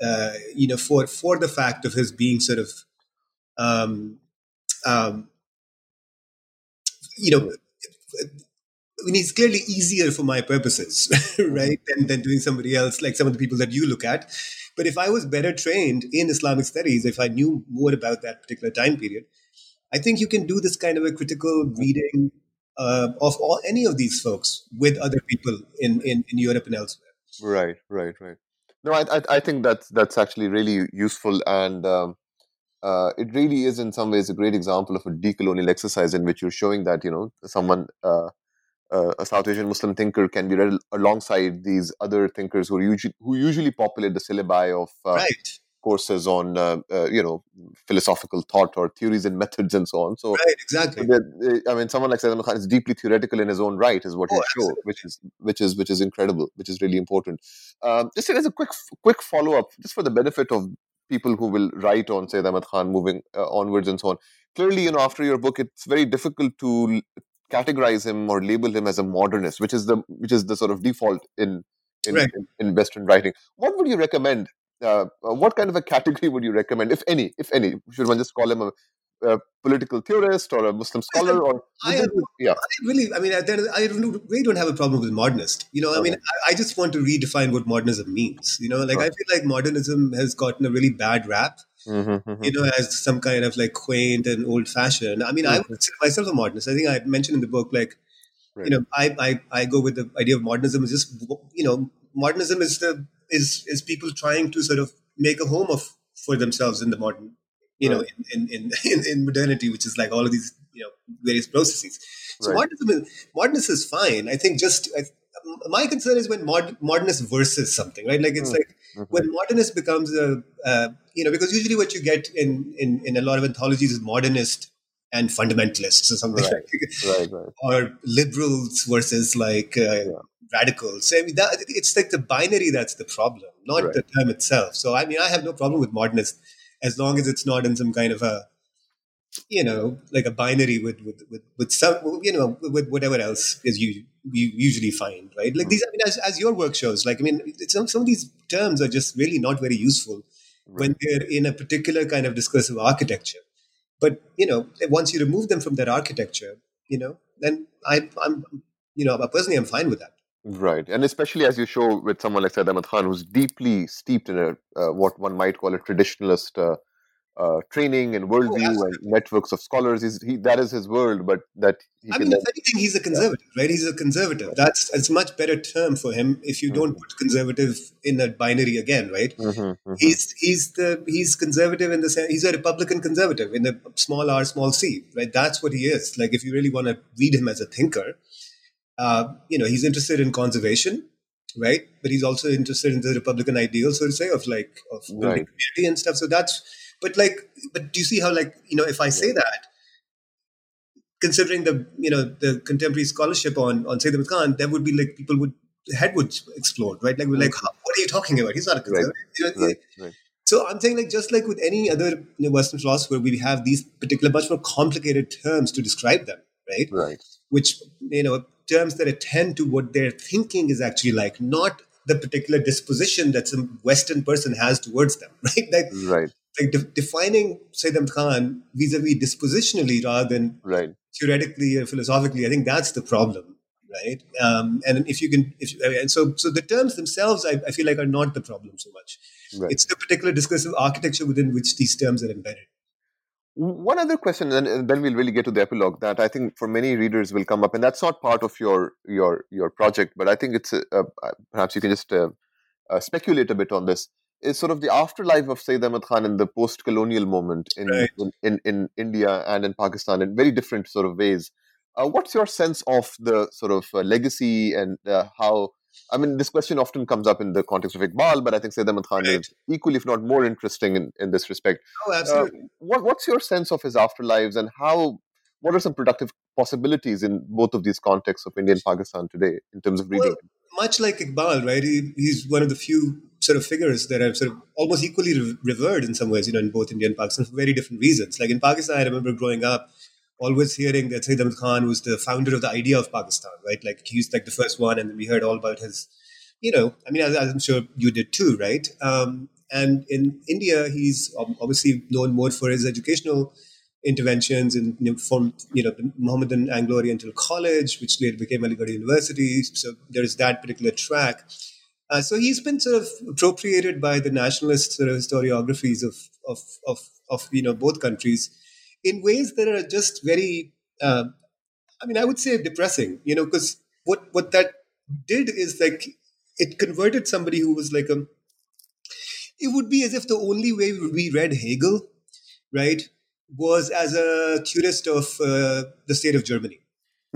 uh, you know, for for the fact of his being sort of, um, um, you know. I mean, he's clearly easier for my purposes, right, than, than doing somebody else, like some of the people that you look at. But if I was better trained in Islamic studies, if I knew more about that particular time period, I think you can do this kind of a critical reading uh, of all, any of these folks with other people in, in, in Europe and elsewhere. Right, right, right. No, I, I, I think that's that's actually really useful, and um, uh, it really is in some ways a great example of a decolonial exercise in which you're showing that you know someone uh, uh, a South Asian Muslim thinker can be read alongside these other thinkers who usually who usually populate the syllabi of uh, right courses on uh, uh, you know philosophical thought or theories and methods and so on. So right, exactly. I mean, someone like Sayyid Ahmad Khan is deeply theoretical in his own right, is what oh, he showed, which is which is which is incredible, which is really important. Um, just as a quick quick follow up, just for the benefit of people who will write on Sayyid Ahmad Khan moving uh, onwards and so on. Clearly, you know, after your book, it's very difficult to categorize him or label him as a modernist, which is the which is the sort of default in in, right. in, in Western writing. What would you recommend uh, uh, what kind of a category would you recommend, if any, if any? Should one just call him a, a political theorist or a Muslim scholar? Or I, have, yeah. I really, I mean, I, I really don't have a problem with modernist. You know, I mean, I, I, just want to redefine what modernism means. You know, like I feel like modernism has gotten a really bad rap. Mm-hmm, mm-hmm. You know, as some kind of like quaint and old fashioned. I mean, mm-hmm. I would consider myself a modernist. I think I mentioned in the book, like, right. you know, I, I I go with the idea of modernism is just you know, modernism is the is is people trying to sort of make a home of for themselves in the modern, you right. know, in, in, in, in, modernity, which is like all of these, you know, various processes. So right. modernism, is, modernism is fine. I think just I, my concern is when mod, modernist versus something, right? Like it's mm. like mm-hmm. when modernist becomes a, uh, you know, because usually what you get in, in in a lot of anthologies is modernist and fundamentalists or something right. like, right, right. or liberals versus like uh, yeah radicals. I mean, that, it's like the binary that's the problem, not right. the term itself. So, I mean, I have no problem with modernist as long as it's not in some kind of a, you know, like a binary with with with, with some, you know, with whatever else is you you usually find, right? Like these, I mean, as, as your work shows, like I mean, some some of these terms are just really not very useful right. when they're in a particular kind of discursive architecture. But you know, once you remove them from that architecture, you know, then I, I'm, you know, personally, I'm fine with that. Right, and especially as you show with someone like Sayyid Ahmad Khan, who's deeply steeped in a uh, what one might call a traditionalist uh, uh, training and worldview oh, and networks of scholars. He's, he, that is his world, but that I mean, if anything, he's a conservative, yeah. right? He's a conservative. That's it's a much better term for him if you mm-hmm. don't put conservative in a binary again, right? Mm-hmm, mm-hmm. He's he's the he's conservative in the sense he's a Republican conservative in the small r, small c, right? That's what he is. Like if you really want to read him as a thinker uh, you know, he's interested in conservation, right? But he's also interested in the Republican ideal, so to say, of like of right. community and stuff. So that's But like, but do you see how like you know if I say that, considering the you know the contemporary scholarship on on Sayyid Khan, there would be like people would head would explode, right? Like we're like, mm-hmm. what are you talking about? He's not a conservative. Right. You know, right. Right. So I'm saying like just like with any other you know, Western philosopher, we have these particular much more complicated terms to describe them, right? Right. Which you know terms that attend to what their thinking is actually like, not the particular disposition that some Western person has towards them, right? Like, right. Like de- defining Sayyid Khan vis-a-vis dispositionally rather than right. theoretically or philosophically. I think that's the problem, right? Um, and if you can, if and so so the terms themselves, I, I, feel like are not the problem so much. Right. It's the particular discursive architecture within which these terms are embedded. One other question, and then we'll really get to the epilogue that I think for many readers will come up, and that's not part of your your your project, but I think it's a, uh, perhaps you can just uh, uh, speculate a bit on this. Is sort of the afterlife of Sayyid Ahmad Khan in the post-colonial moment in, right. in, in, in India and in Pakistan in very different sort of ways. Uh, what's your sense of the sort of uh, legacy and uh, how I mean, this question often comes up in the context of Iqbal, but I think Sayyid Ahmad Khan right. is equally, if not more interesting in, in this respect. Oh, absolutely. Uh, what, what's your sense of his afterlives and how, what are some productive possibilities in both of these contexts of India and Pakistan today in terms of reading? Well, much like Iqbal, right? He, he's one of the few sort of figures that I've sort of almost equally re- revered in some ways, you know, in both India and Pakistan for very different reasons. Like in Pakistan, I remember growing up, always hearing that Sayyid Ahmad Khan was the founder of the idea of Pakistan, right? Like he's like the first one, and we heard all about his, you know, I mean, as, as I'm sure you did too, right? Um, and in India, he's obviously known more for his educational interventions in you know, from you know the Mohammedan Anglo Oriental College, which later became Aligarh University. So there's that particular track. Uh, so he's been sort of appropriated by the nationalist sort of historiographies of of of, of you know both countries in ways that are just very, uh, I mean, I would say depressing, you know, because what, what that did is like it converted somebody who was like a, it would be as if the only way we read Hegel, right, was as a tourist of uh, the state of Germany.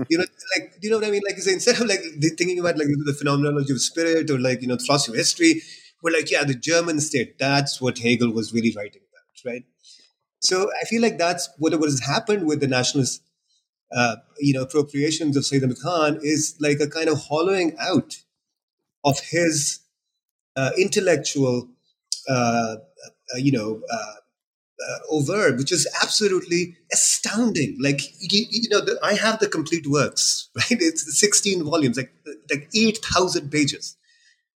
you know, like you know what I mean. Like instead of like thinking about like the phenomenology of spirit or like you know philosophy of history, we're like, yeah, the German state. That's what Hegel was really writing about, right? So I feel like that's what, what has happened with the nationalist, uh, you know, appropriations of Sayyid Ahmad Khan is like a kind of hollowing out of his uh, intellectual, uh, uh you know, uh, oeuvre, which is absolutely astounding. Like you, you know, the, I have the complete works, right? It's 16 volumes, like like 8,000 pages.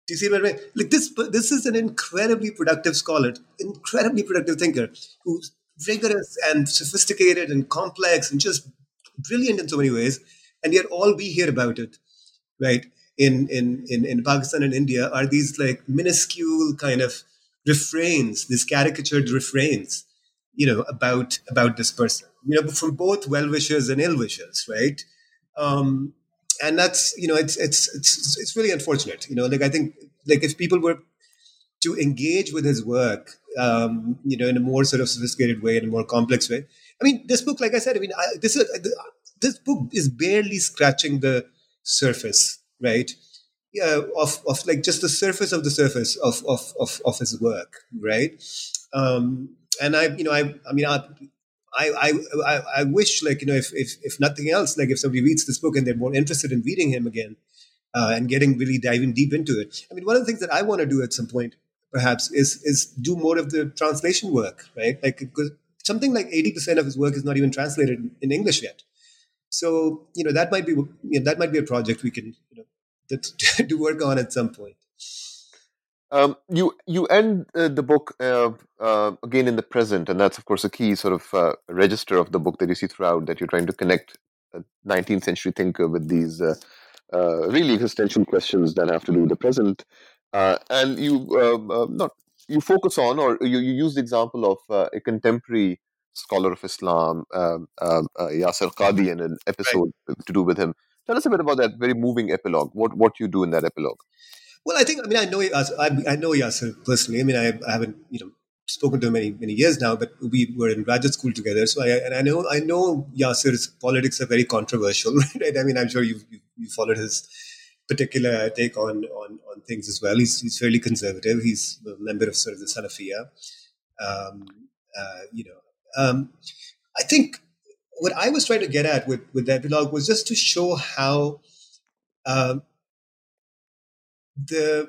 Do you see what I mean? Like this, this is an incredibly productive scholar, incredibly productive thinker who's rigorous and sophisticated and complex and just brilliant in so many ways. And yet all we hear about it, right, in, in, in, in Pakistan and India are these like minuscule kind of refrains, these caricatured refrains, you know, about about this person. You know, from both well wishers and ill wishers, right? Um, and that's you know, it's it's it's it's really unfortunate. You know, like I think like if people were to engage with his work, um, you know, in a more sort of sophisticated way, in a more complex way. I mean, this book, like I said, I mean, I, this is this book is barely scratching the surface, right? Yeah, of, of like just the surface of the surface of of of, of his work, right? Um, and I, you know, I, I mean, I, I, I, I wish, like, you know, if, if, if nothing else, like, if somebody reads this book and they're more interested in reading him again uh, and getting really diving deep into it. I mean, one of the things that I want to do at some point perhaps is is do more of the translation work, right? Like because something like eighty percent of his work is not even translated in English yet. So you know that might be you know, that might be a project we can you know that, do work on at some point. Um, you you end uh, the book uh, uh, again in the present, and that's of course a key sort of uh, register of the book that you see throughout. That you're trying to connect a 19th century thinker with these uh, uh, really existential questions that have to do with the present. Uh, and you um, uh, not you focus on or you, you use the example of uh, a contemporary scholar of Islam, um, um, uh, Yasir Qadhi, in an episode right. to do with him. Tell us a bit about that very moving epilogue. What what you do in that epilogue? Well, I think I mean I know I, I know Yasir personally. I mean I, I haven't you know spoken to him many many years now, but we were in graduate school together. So I and I know I know Yasir's politics are very controversial, right? I mean I'm sure you've you, you followed his particular take on on, on things as well. He's, he's fairly conservative. He's a member of sort of the Salafiyah. Um, Uh, you know, um, I think what I was trying to get at with with that epilogue was just to show how um, the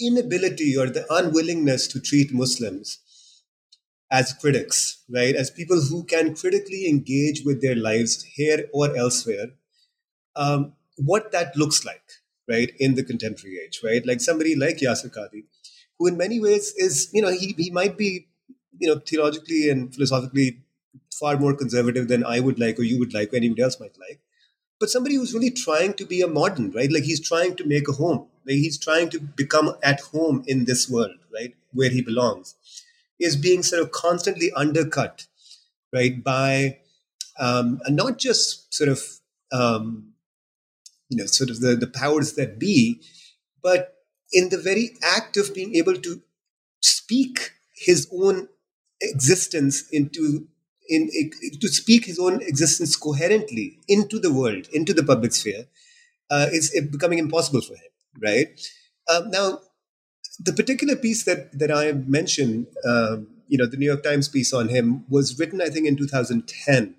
inability or the unwillingness to treat Muslims as critics, right, as people who can critically engage with their lives here or elsewhere, um, what that looks like, right, in the contemporary age, right? Like somebody like Yasir Qadhi, who in many ways is, you know, he, he might be, you know, theologically and philosophically far more conservative than I would like or you would like or anybody else might like. But somebody who's really trying to be a modern, right? Like he's trying to make a home. Like he's trying to become at home in this world, right? Where he belongs, is being sort of constantly undercut, right? By um, and not just sort of um, you know, sort of the, the powers that be, but in the very act of being able to speak his own existence into in, in, to speak his own existence coherently into the world, into the public sphere, uh, is becoming impossible for him. Right um, now, the particular piece that that I mentioned, um, you know, the New York Times piece on him was written, I think, in 2010.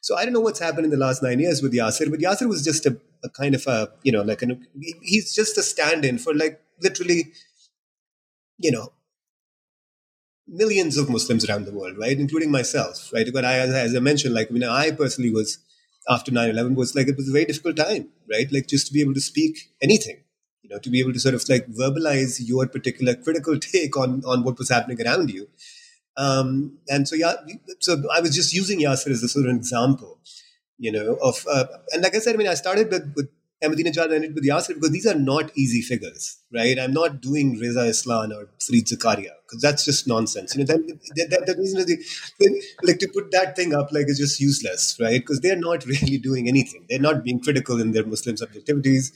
So I don't know what's happened in the last nine years with Yasir, but Yasir was just a, a kind of a, you know, like an, he's just a stand-in for like literally, you know, millions of Muslims around the world, right, including myself, right. But I, as I mentioned, like, I mean, I personally was after 9-11 was like it was a very difficult time, right? Like just to be able to speak anything, you know, to be able to sort of like verbalize your particular critical take on on what was happening around you. Um, and so yeah, so I was just using Yasir as a sort of example, you know, of uh, and like I said, I mean, I started with, with Ahmadinejad and with Yasir because these are not easy figures, right? I'm not doing Reza Aslan or Fareed Zakaria because that's just nonsense. You know, that, that, that reason the, like to put that thing up like is just useless, right? Because they're not really doing anything. They're not being critical in their Muslim subjectivities.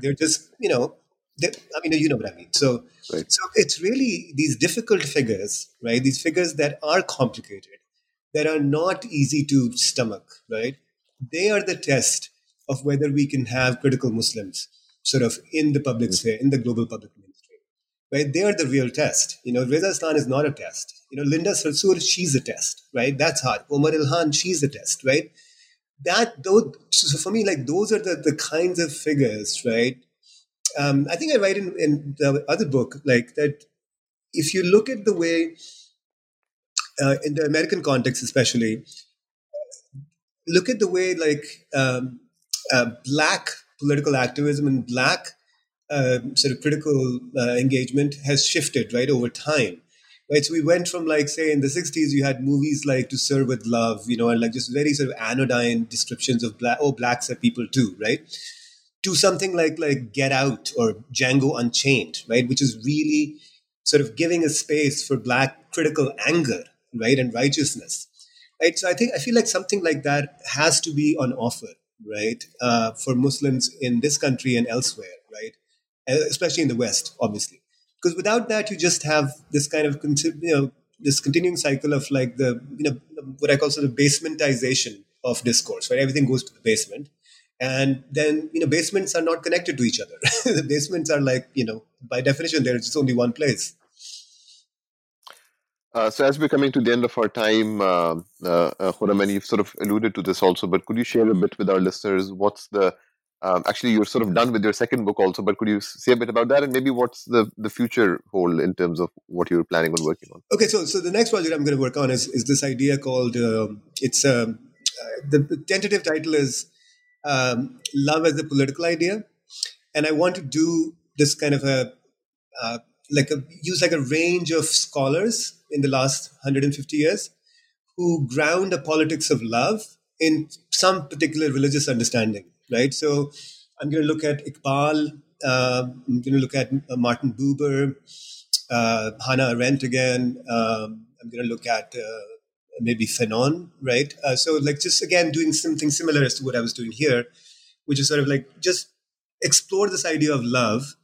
They're just, you know, I mean, you know what I mean. So, right. so it's really these difficult figures, right? These figures that are complicated, that are not easy to stomach, right? They are the test of whether we can have critical Muslims sort of in the public mm-hmm. sphere, in the global public mainstream. Right? They are the real test. You know, Reza Aslan is not a test. You know, Linda Sarsour, she's a test, right? That's hard. Omar Ilhan, she's a test, right? That those so for me, like those are the, the kinds of figures, right? Um, I think I write in, in the other book, like that if you look at the way uh, in the American context, especially, look at the way like um, uh, black political activism and black uh, sort of critical uh, engagement has shifted right over time right? So we went from like say in the 60s you had movies like To Sir with Love you know and like just very sort of anodyne descriptions of black oh blacks are people too right? To something like like get out or django unchained right? Which is really sort of giving a space for black critical anger right and righteousness right? So i think i feel like something like that has to be on offer right, uh, for Muslims in this country and elsewhere, right, especially in the West, obviously. Because without that, you just have this kind of you know this continuing cycle of like the you know what I call sort of basementization of discourse, right? Everything goes to the basement, and then you know basements are not connected to each other. the basements are like you know by definition there is just only one place. Uh, so as we're coming to the end of our time, uh, uh, uh and you've sort of alluded to this also, but could you share a bit with our listeners? What's the um, actually you're sort of done with your second book also, but could you say a bit about that and maybe what's the the future hold in terms of what you're planning on working on? Okay, so so the next project I'm going to work on is is this idea called um, it's um, uh, the, the, tentative title is um, love as a political idea, and I want to do this kind of a like a use like a range of scholars in the last 150 years who ground a politics of love in some particular religious understanding, right? So I'm going to look at Iqbal, uh, I'm going to look at uh, Martin Buber, uh, Hannah Arendt again. Um, I'm going to look at uh, maybe Fanon, right? Uh, so, like, just again, doing something similar as to what I was doing here, which is sort of like just explore this idea of love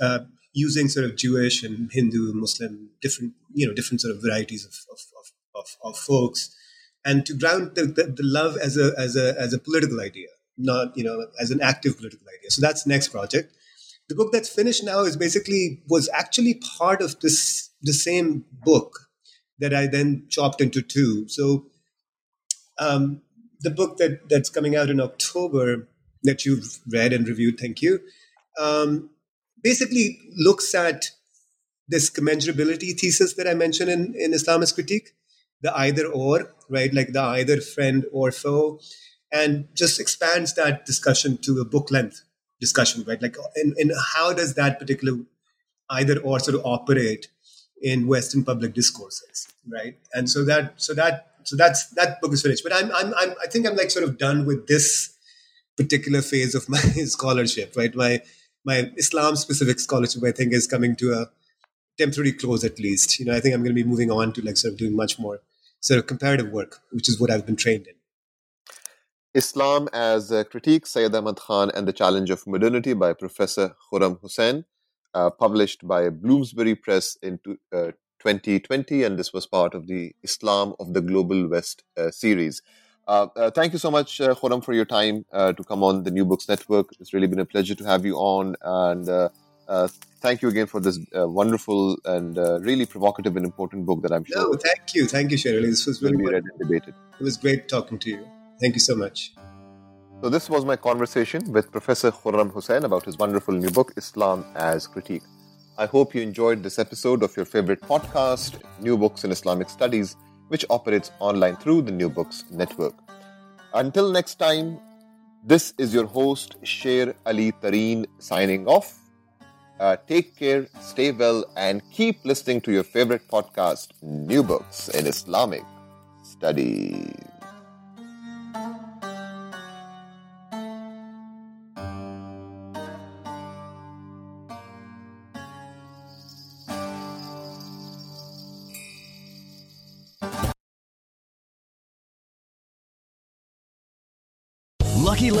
uh, using sort of Jewish and Hindu, Muslim, different, you know, different sort of varieties of, of, of, of, of folks, and to ground the, the, the, love as a, as, a, as a political idea, not, you know, as an active political idea. So that's the next project. The book that's finished now is basically, was actually part of this, the same book that I then chopped into two. So um, the book that that's coming out in October that you've read and reviewed, thank you, um, basically looks at this commensurability thesis that I mentioned in, in Islamist critique, the either or, right? Like the either friend or foe, and just expands that discussion to a book length discussion, right? Like, and, and how does that particular either or sort of operate in Western public discourses, right? And so that, so that, so that's that book is finished. But I'm, I'm, I'm I think I'm like sort of done with this particular phase of my scholarship, right? My my Islam specific scholarship, I think, is coming to a temporary close at least. You know, I think I'm going to be moving on to like sort of doing much more sort of comparative work, which is what I've been trained in. Islam as a Critique, Sayyid Ahmad Khan and the Challenge of Modernity by Professor Khurram Hussain, uh, published by Bloomsbury Press in uh, 2020, and this was part of the Islam of the Global West uh, series. Uh, uh, thank you so much, uh, Khurram, for your time uh, to come on the New Books Network. It's really been a pleasure to have you on, and uh, thank you again for this wonderful and really provocative and important book that I'm sure. No, thank you, thank you, Sher Ali. This was really read and debated. It was great talking to you. Thank you so much. So, this was my conversation with Professor Khurram Hussain about his wonderful new book, Islam as Critique. I hope you enjoyed this episode of your favorite podcast, New Books in Islamic Studies, which operates online through the New Books Network. Until next time, this is your host, Sher Ali Tareen, signing off. Uh, take care, stay well, and keep listening to your favorite podcast, New Books in Islamic Studies.